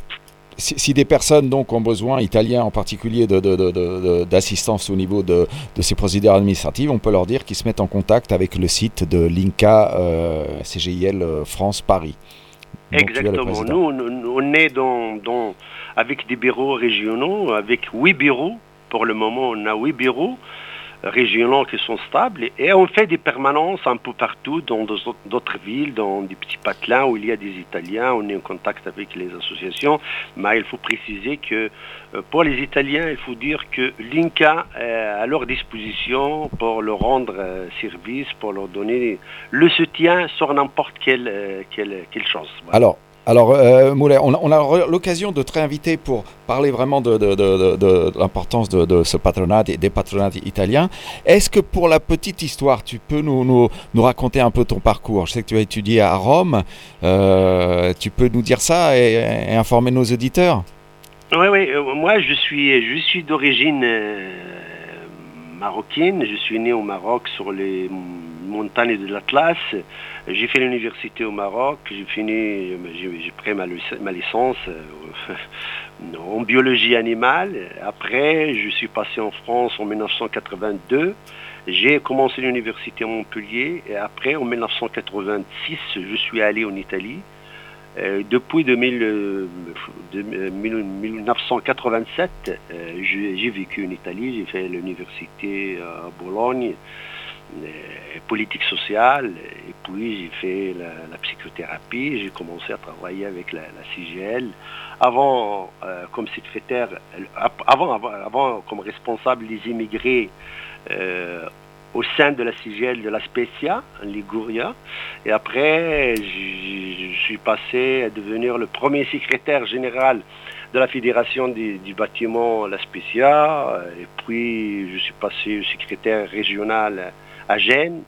si, si des personnes donc, ont besoin, italiens en particulier, de- de- de- de- de- d'assistance au niveau de, de ces procédures administratives, on peut leur dire qu'ils se mettent en contact avec le site de l'INCA euh, CGIL euh, France Paris. Exactement. nous, on est dans, dans- avec des bureaux régionaux, avec huit bureaux. Pour le moment, on a huit bureaux régionaux qui sont stables et on fait des permanences un peu partout dans d'autres villes, dans des petits patelins où il y a des Italiens. On est en contact avec les associations, mais il faut préciser que euh, pour les Italiens, il faut dire que l'INCA est à leur disposition pour leur rendre euh, service, pour leur donner le soutien sur n'importe quelle, euh, quelle, quelle chose. Alors, alors euh, Moulay, on, a- l'occasion de te réinviter pour parler vraiment de, l'importance de, ce patronat et des patronats italiens. Est-ce que pour la petite histoire, tu peux nous, raconter un peu ton parcours? Je sais que tu as étudié à Rome. Euh, tu peux nous dire ça et, informer nos auditeurs? Oui, oui, euh, moi je suis, je suis d'origine euh, marocaine, je suis né au Maroc sur les montagnes de l'Atlas. J'ai fait l'université au Maroc, j'ai fini, j'ai pris ma, lic- ma licence euh, *laughs* en biologie animale. Après, je suis passé en France en 1982. J'ai commencé l'université à Montpellier et après, en 1986, je suis allé en Italie. Euh, depuis 2000, euh, de- euh, mille- 1987, euh, j'ai vécu en Italie, j'ai fait l'université à Bologne, euh, politique sociale, et puis j'ai fait la, psychothérapie, j'ai commencé à travailler avec la, CGL. Avant, euh, comme secrétaire, euh, avant, avant, comme responsable des immigrés au sein de la CGL de la Spezia, en Liguria. Et après, je suis passé à devenir le premier secrétaire général de la Fédération du, du bâtiment La Spezia. Et puis, je suis passé secrétaire régional à Gênes.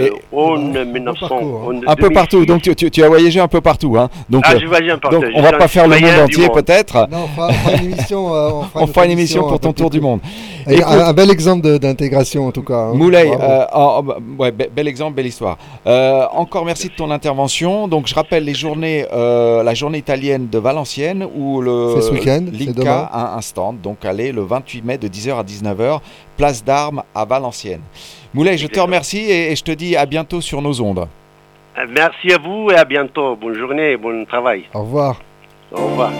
Euh, en Un 1900, hein. en Un peu 2006. partout, donc tu, tu- tu as voyagé un peu partout. Hein. Donc, Ah, euh, un partout. donc on va pas faire le monde entier peut-être. Non, on fera, on fera une émission. euh, on fera, *laughs* On une fera une autre émission pour ton tour du monde. *laughs* Et Écoute- un, un bel exemple d'intégration en tout cas. hein. Moulay, euh, oh, oh, bah, ouais, be- bel exemple, belle histoire. Euh, encore merci de ton intervention. Donc je rappelle les journées, euh, la journée italienne de Valenciennes où le ce week-end, l'INCA a un stand. Donc allez le 28 mai de 10h à 19h, place d'Armes à Valenciennes. Moulay, je te remercie et, et je te dis à bientôt sur nos ondes. Euh, Merci à vous et à bientôt. Bonne journée et bon travail. Au revoir. Au revoir.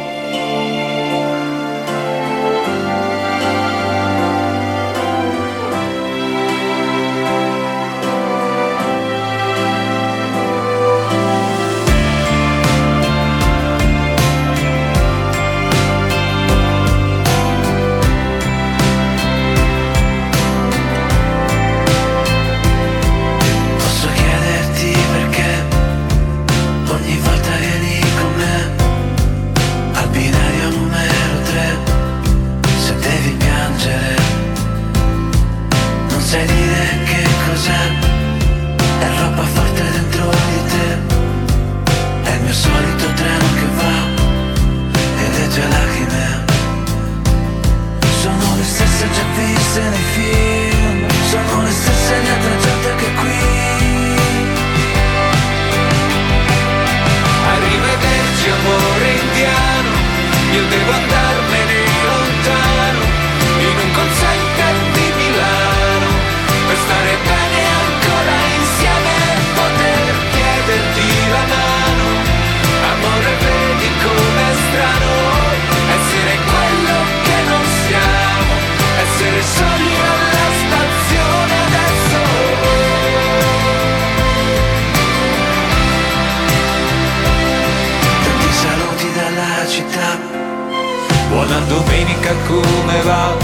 Buona domenica come va?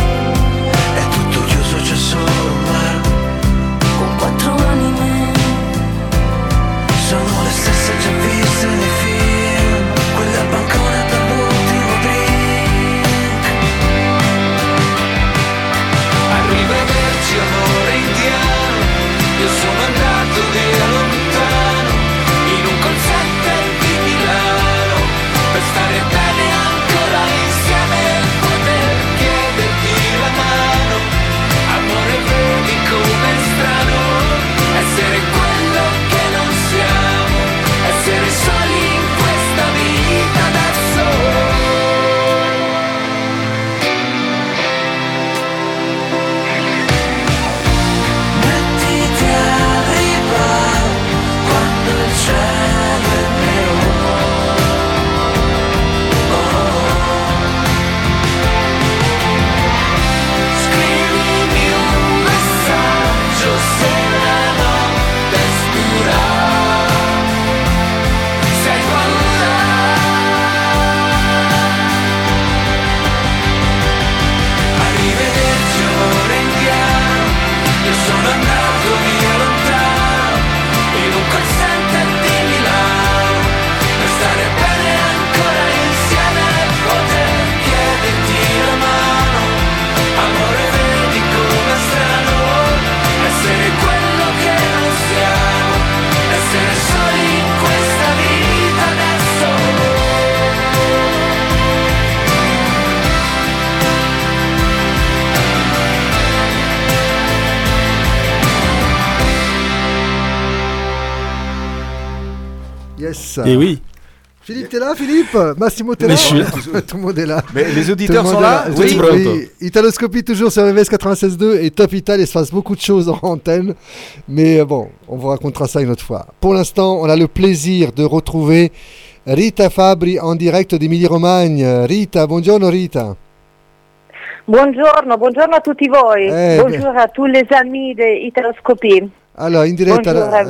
Yes. Et oui. Philippe, t'es là, Philippe Massimo, t'es Mais là je suis là. *laughs* Tout le monde est là. Mais les auditeurs sont là Oui. Oui. Italoscopie toujours sur RVS 96.2 et Top Ital, il se passe beaucoup de choses en antenne. Mais euh, bon, on vous racontera ça une autre fois. Pour l'instant, on a le plaisir de retrouver Rita Fabri en direct d'Emilia-Romagna. Rita, buongiorno Rita. Buongiorno, buongiorno a tutti voi. Eh, Buongiorno a tous les amis di Italoscopie. Allora, in diretta,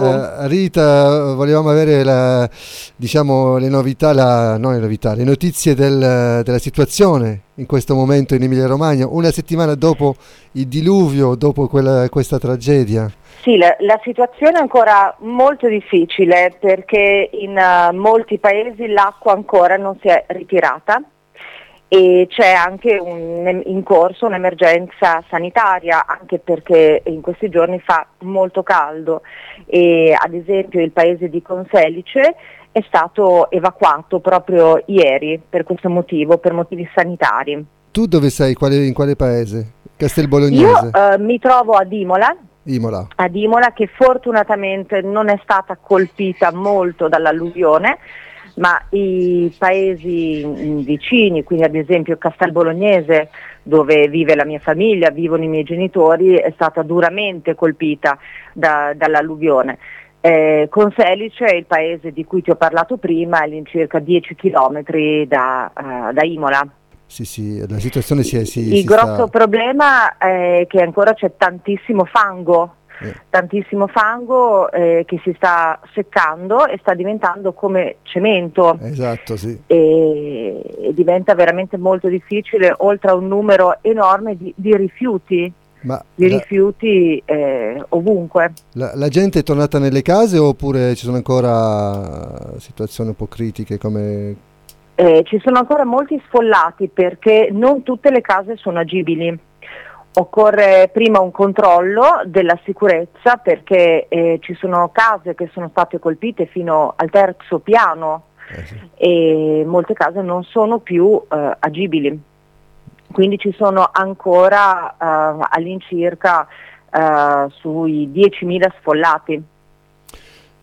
eh, Rita, volevamo avere la- diciamo, le novità, la, non le novità, le notizie del- della situazione in questo momento in Emilia-Romagna, una settimana dopo il diluvio, dopo quella- questa tragedia. Sì, la, la situazione è ancora molto difficile perché in eh, molti paesi l'acqua ancora non si è ritirata e c'è anche un- in corso un'emergenza sanitaria anche perché in questi giorni fa molto caldo e ad esempio il paese di Conselice è stato evacuato proprio ieri per questo motivo, per motivi sanitari. Tu dove sei? Quale- in quale paese? Io Castelbolognese, eh, mi trovo ad Imola, Imola. ad Imola che fortunatamente non è stata colpita molto dall'alluvione, ma i paesi mm, vicini, quindi ad esempio Castelbolognese, dove vive la mia famiglia, vivono i miei genitori, è stata duramente colpita da- dall'alluvione. Eh, Conselice è il paese di cui ti ho parlato prima, è all'incirca 10 km da, eh, da Imola. Sì, sì, la situazione si è... Si, Il si grosso sta- problema è che ancora c'è tantissimo fango. Tantissimo fango eh, che si sta seccando e sta diventando come cemento Esatto, sì. e, e diventa veramente molto difficile oltre a un numero enorme di, di rifiuti, Ma di la, rifiuti eh, ovunque. la- la gente è tornata nelle case oppure ci sono ancora situazioni un po' critiche come... Eh, ci sono ancora molti sfollati perché non tutte le case sono agibili. Occorre prima un controllo della sicurezza perché eh, ci sono case che sono state colpite fino al terzo piano e molte case non sono più eh, agibili. Quindi ci sono ancora eh, all'incirca eh, sui 10.000 sfollati.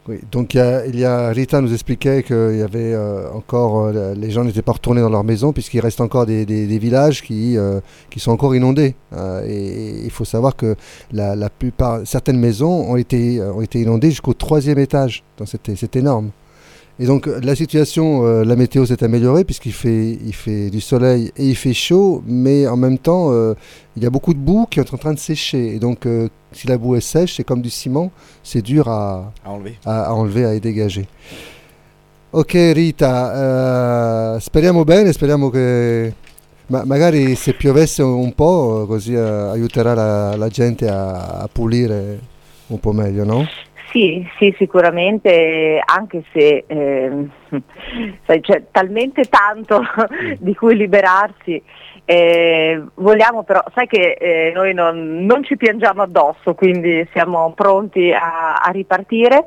Oui, donc il y a, il y a- Rita nous expliquait qu'il y avait euh, encore, euh, les gens n'étaient pas retournés dans leur maison puisqu'il reste encore des, des- villages qui, euh, qui sont encore inondés. Et il faut savoir que la, la plupart, certaines maisons ont été, ont été inondées jusqu'au troisième étage. Donc c'était c'est énorme. Et donc la situation, euh, la météo s'est améliorée puisqu'il fait, il fait du soleil et il fait chaud, mais en même temps euh, il y a beaucoup de boue qui est en train de sécher. Et donc euh, si la boue est sèche, c'est comme du ciment, c'est dur à, À enlever. a, a enlever, a dégager. Ok Rita, speriamo bene, speriamo che ma magari se piovesse un po' così eh, aiuterà la, la gente a, a pulire un po' meglio, no? Sì, sì, sicuramente, anche se sai, c'è talmente tanto di cui liberarsi. eh, vogliamo però, sai che eh, noi non, non ci piangiamo addosso, quindi siamo pronti a, a ripartire.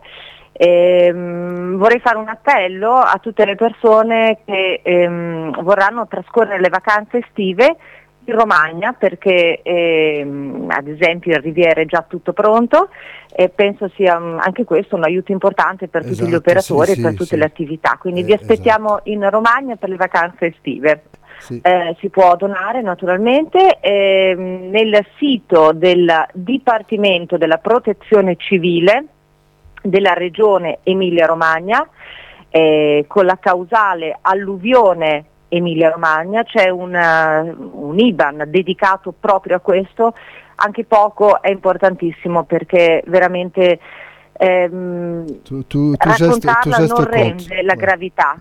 Ehm, vorrei fare un appello a tutte le persone che ehm, vorranno trascorrere le vacanze estive in Romagna perché ehm, ad esempio il Riviera è già tutto pronto e penso sia mm, anche questo un aiuto importante per tutti Esatto, gli operatori sì, e per sì, tutte sì. le attività. Quindi Eh, vi aspettiamo in Romagna per le vacanze estive. Eh, si può donare naturalmente ehm, nel sito del Dipartimento della Protezione Civile della Regione Emilia-Romagna eh, con la causale alluvione Emilia-Romagna c'è un, eh, un IBAN dedicato proprio a questo, anche poco è importantissimo perché veramente ehm, geste, raccontarla geste non compte. rende la gravità.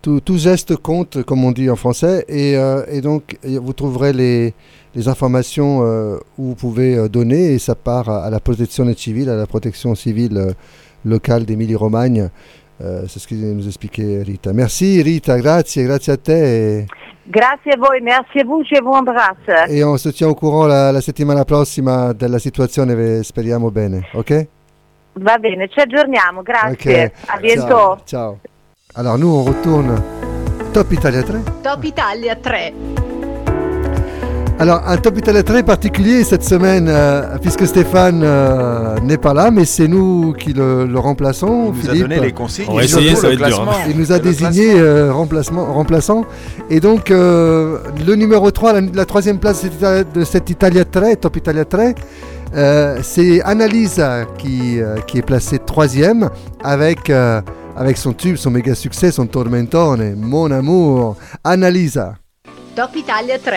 Tout, tout geste compte, comme on dit en français, et, euh, et donc vous trouverez les, les informations euh, où vous pouvez euh, donner, et ça part à, à la protection civile, à la protection civile euh, locale d'Émilie-Romagne. C'est ce que nous expliquait Rita. Merci Rita, grazie, grazie a te, Grazie a voi, merci a vous, je vous embrasse. et on se tient au courant la, la settimana prossima della situazione, speriamo bene, ok Va bene, ci aggiorniamo, grazie. Ok. A bientôt. Ciao, ciao. Alors nous on retourne Top Italia 3. Top Italia 3. Alors, un Top Italia très particulier cette semaine, euh, puisque Stéphane euh, n'est pas là, mais c'est nous qui le, le remplaçons. Il nous a Philippe. donné les consignes On va et essayer, surtout ça va le être dur, hein. classement. Il nous a Le désigné euh, remplacement, remplaçant. Et donc, euh, le numéro 3, la, la troisième place de cette Italia 3, Top Italia 3, euh, c'est Annalisa qui, euh, qui est placée troisième avec, euh, avec son tube, son méga succès, son tormentone, Mon amour. Annalisa. Top Italia 3,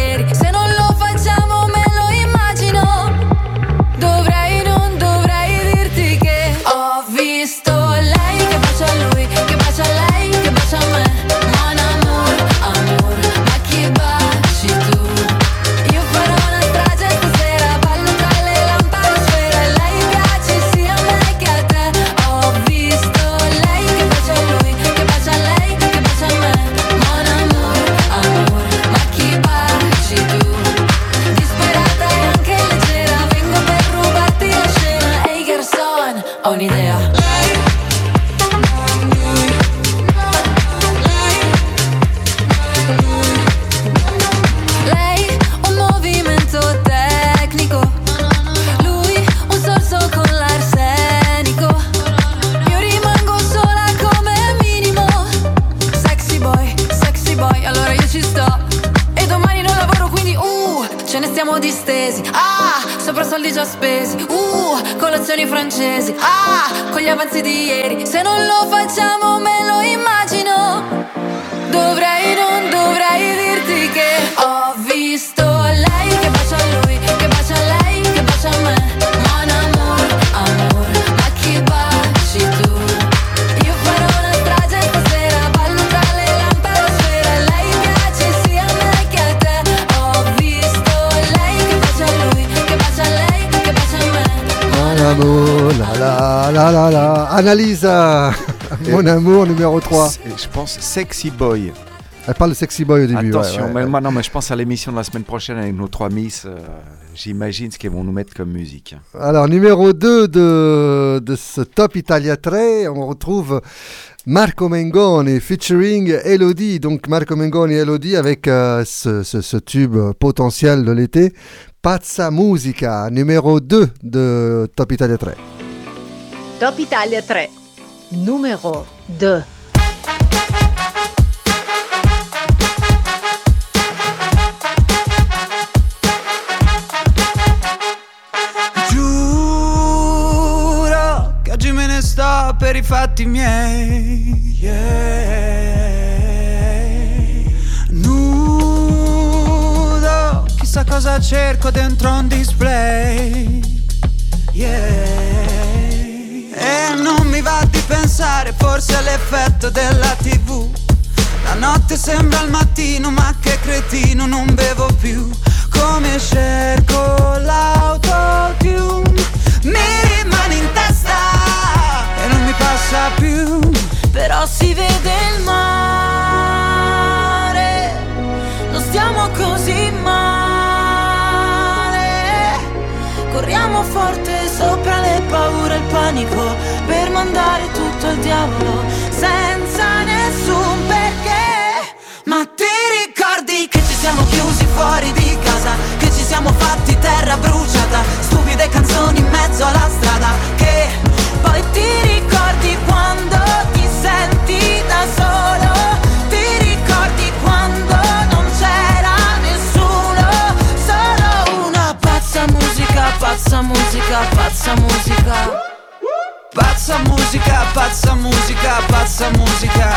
La. Annalisa. *laughs* Mon amour numéro 3. C'est- Je pense Sexy Boy. Elle parle de sexy boy au début. Attention, ouais, ouais, mais ouais. non, mais je pense à l'émission de la semaine prochaine avec nos trois Miss. euh, J'imagine ce qu'elles vont nous mettre comme musique. Alors, numéro 2 de, de ce Top Italia 3, on retrouve Marco Mengoni featuring Elodie. Donc, Marco Mengoni et Elodie avec euh, ce, ce- ce tube potentiel de l'été, Pazza Musica, numéro 2 de Top Italia 3. Top Italia 3, numéro 2. Giuro che oggi me ne sto per i fatti miei. yeah. Nudo, chissà cosa cerco dentro un display. yeah. E non mi va di pensare forse all'effetto della tv. La notte sembra il mattino, ma che cretino, non bevo più. Come cerco l'autotune, mi rimane in testa e non mi passa più. Però si vede il mare, non stiamo così male. Corriamo forte sopra le paure e il panico per mandare tutto al diavolo senza nessun perché. Ma ti ricordi che ci siamo chiusi fuori di casa? Che ci siamo fatti terra bruciata? Stupide canzoni in mezzo alla strada Che poi ti ricordi quando ti senti da solo? Pazza musica, pazza musica Pazza musica, pazza musica, pazza musica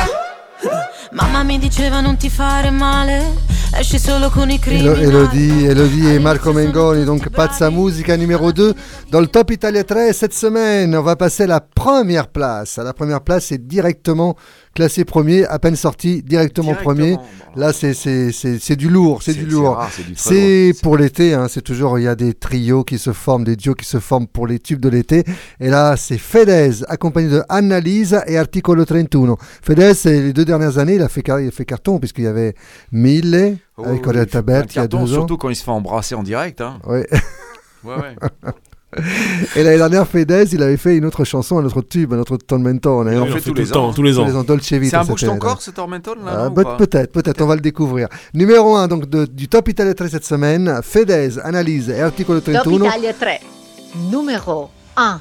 Mamma mi diceva non ti fare male, esci solo con i criminali. Elodie, Elodie et Marco Mengoni, donc Pazza Musica numéro 2 dans le Top Italia 13 cette semaine. On va passer à la première place. À la première place, c'est directement classé premier, à peine sorti, directement, premier. Là, c'est c'est- c'est- c'est du lourd, c'est du lourd. c'est pour l'été, hein, c'est toujours, il y a des trios qui se forment, des duos qui se forment pour les tubes de l'été. Et là, c'est Fedez, accompagné de Annalisa et Articolo 31. Fedez, les deux dernières années, il a fait, car- il a fait carton, puisqu'il y avait Mille, Oh, avec oui, de Berti il y a deux ans. Surtout quand il se fait embrasser en direct. Hein. Ouais, ouais. *laughs* Et l'année dernière, Fedez, il avait fait une autre chanson, un autre tube, un autre tormentone. Il en fait tous les ans. tous les ans. Dolce Vita. C'est un c'était bouge ton l'année corps ce tormentone là Ah, pas peut-être, peut-être, on va le découvrir. Numéro 1 donc de- du Top Italia 3 cette semaine, Fedez, Analyse et Articolo Top 31. Italia 3, numéro 1.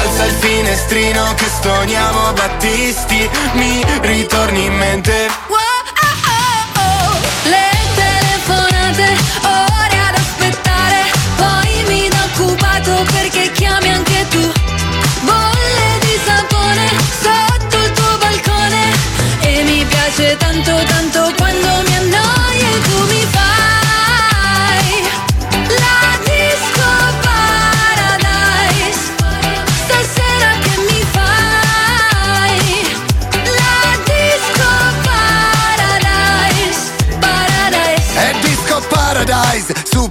Alza il finestrino che stoniamo Battisti, mi ritorni in mente. Le telefonate, ore ad aspettare, poi mi da occupato perché chiami anche tu. Bolle di sapone sotto il tuo balcone e mi piace tanto tanto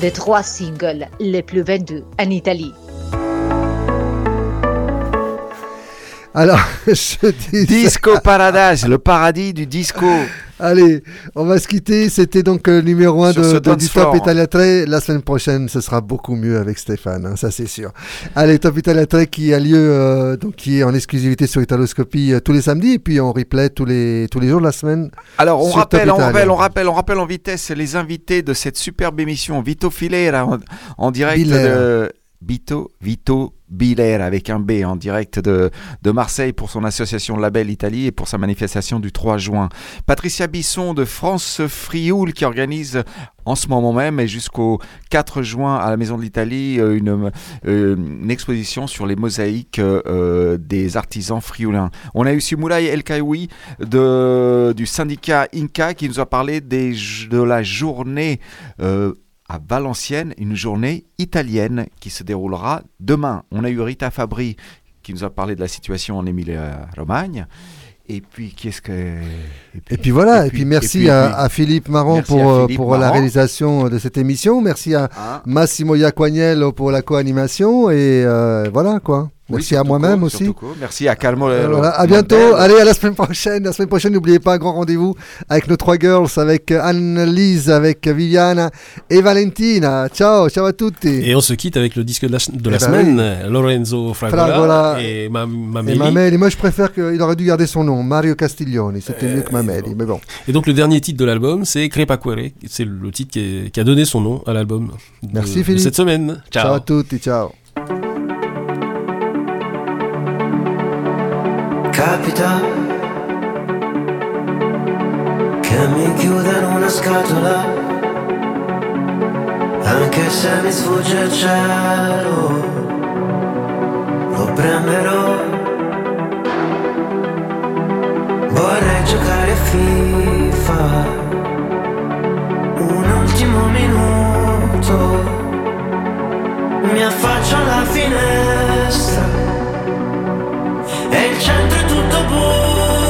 Des trois singles les plus vendus en Italie. Alors, *laughs* je dis. Disco Paradise, le paradis du disco. Allez, on va se quitter. C'était donc le numéro 1 Sur de, du Top. Italia 3. La semaine prochaine, ce sera beaucoup mieux avec Stéphane, hein, ça c'est sûr. Allez, Top Italia 3 qui a lieu, euh, donc qui est en exclusivité sur Italoscopie euh, tous les samedis et puis en replay tous les, tous les jours de la semaine. Alors on rappelle, on rappelle, on rappelle, on rappelle en vitesse les invités de cette superbe émission Vito Filera en, en direct Bilera. de Vito Vito Bilera avec un B en direct de, Marseille pour son association Label Italie et pour sa manifestation du 3 juin. Patricia Bisson de France Frioul qui organise en ce moment même et jusqu'au 4 juin à la Maison de l'Italie euh, une, euh, une exposition sur les mosaïques euh, des artisans frioulins. On a eu Moulay El Kaoui de, du syndicat Inca qui nous a parlé de la journée à Valenciennes, une journée italienne qui se déroulera demain. On a eu Rita Fabri qui nous a parlé de la situation en Émilie-Romagne. Et puis, qu'est-ce que. Et puis voilà, et puis, merci et puis- à, à Philippe Marron Merci pour, à euh, Philippe pour la réalisation de cette émission. Merci à Ah. Massimo Iaquagnello pour la co-animation. Et euh, voilà quoi. Oui, Merci à moi-même aussi. Merci à Carmo. Euh, voilà, à bientôt. Allez, à la semaine prochaine. La semaine prochaine, n'oubliez pas un grand rendez-vous avec nos trois girls, avec Anne-Lise, avec Viviana et Valentina. Ciao, ciao à tutti. Et on se quitte avec le disque de la, de la Eh ben semaine, Lorenzo Fragola, Fragola et ma, Et Mameli. Mameli, moi je préfère qu'il aurait dû garder son nom, Mario Castiglioni. C'était mieux que Mameli, mais bon. Et donc le dernier titre de l'album, c'est Crepaquere. C'est le titre qui, est- qui a donné son nom à l'album de- Merci de Philippe. cette semaine. Ciao. Ciao a tutti, ciao. Capita che mi chiuda in una scatola, anche se mi sfugge il cielo, lo prenderò. Vorrei giocare a FIFA, un ultimo minuto, mi affaccio alla finestra e il centro è tutto buio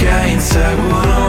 que é inseguro.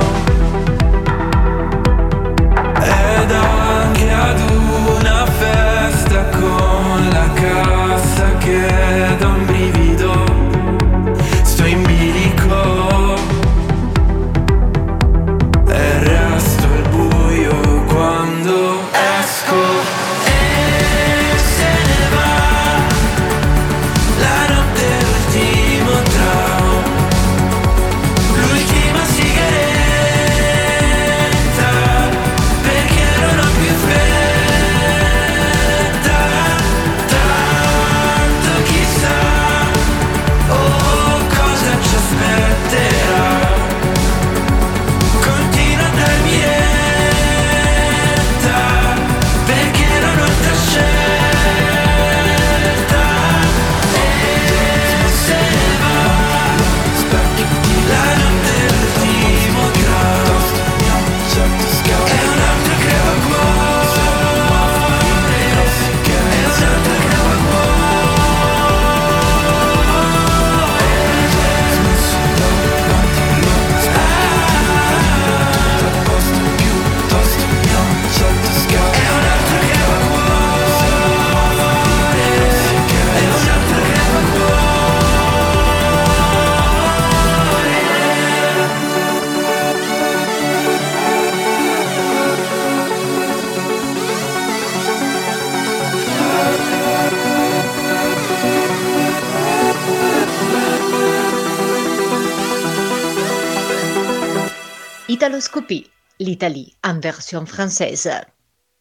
L'Italie en version française.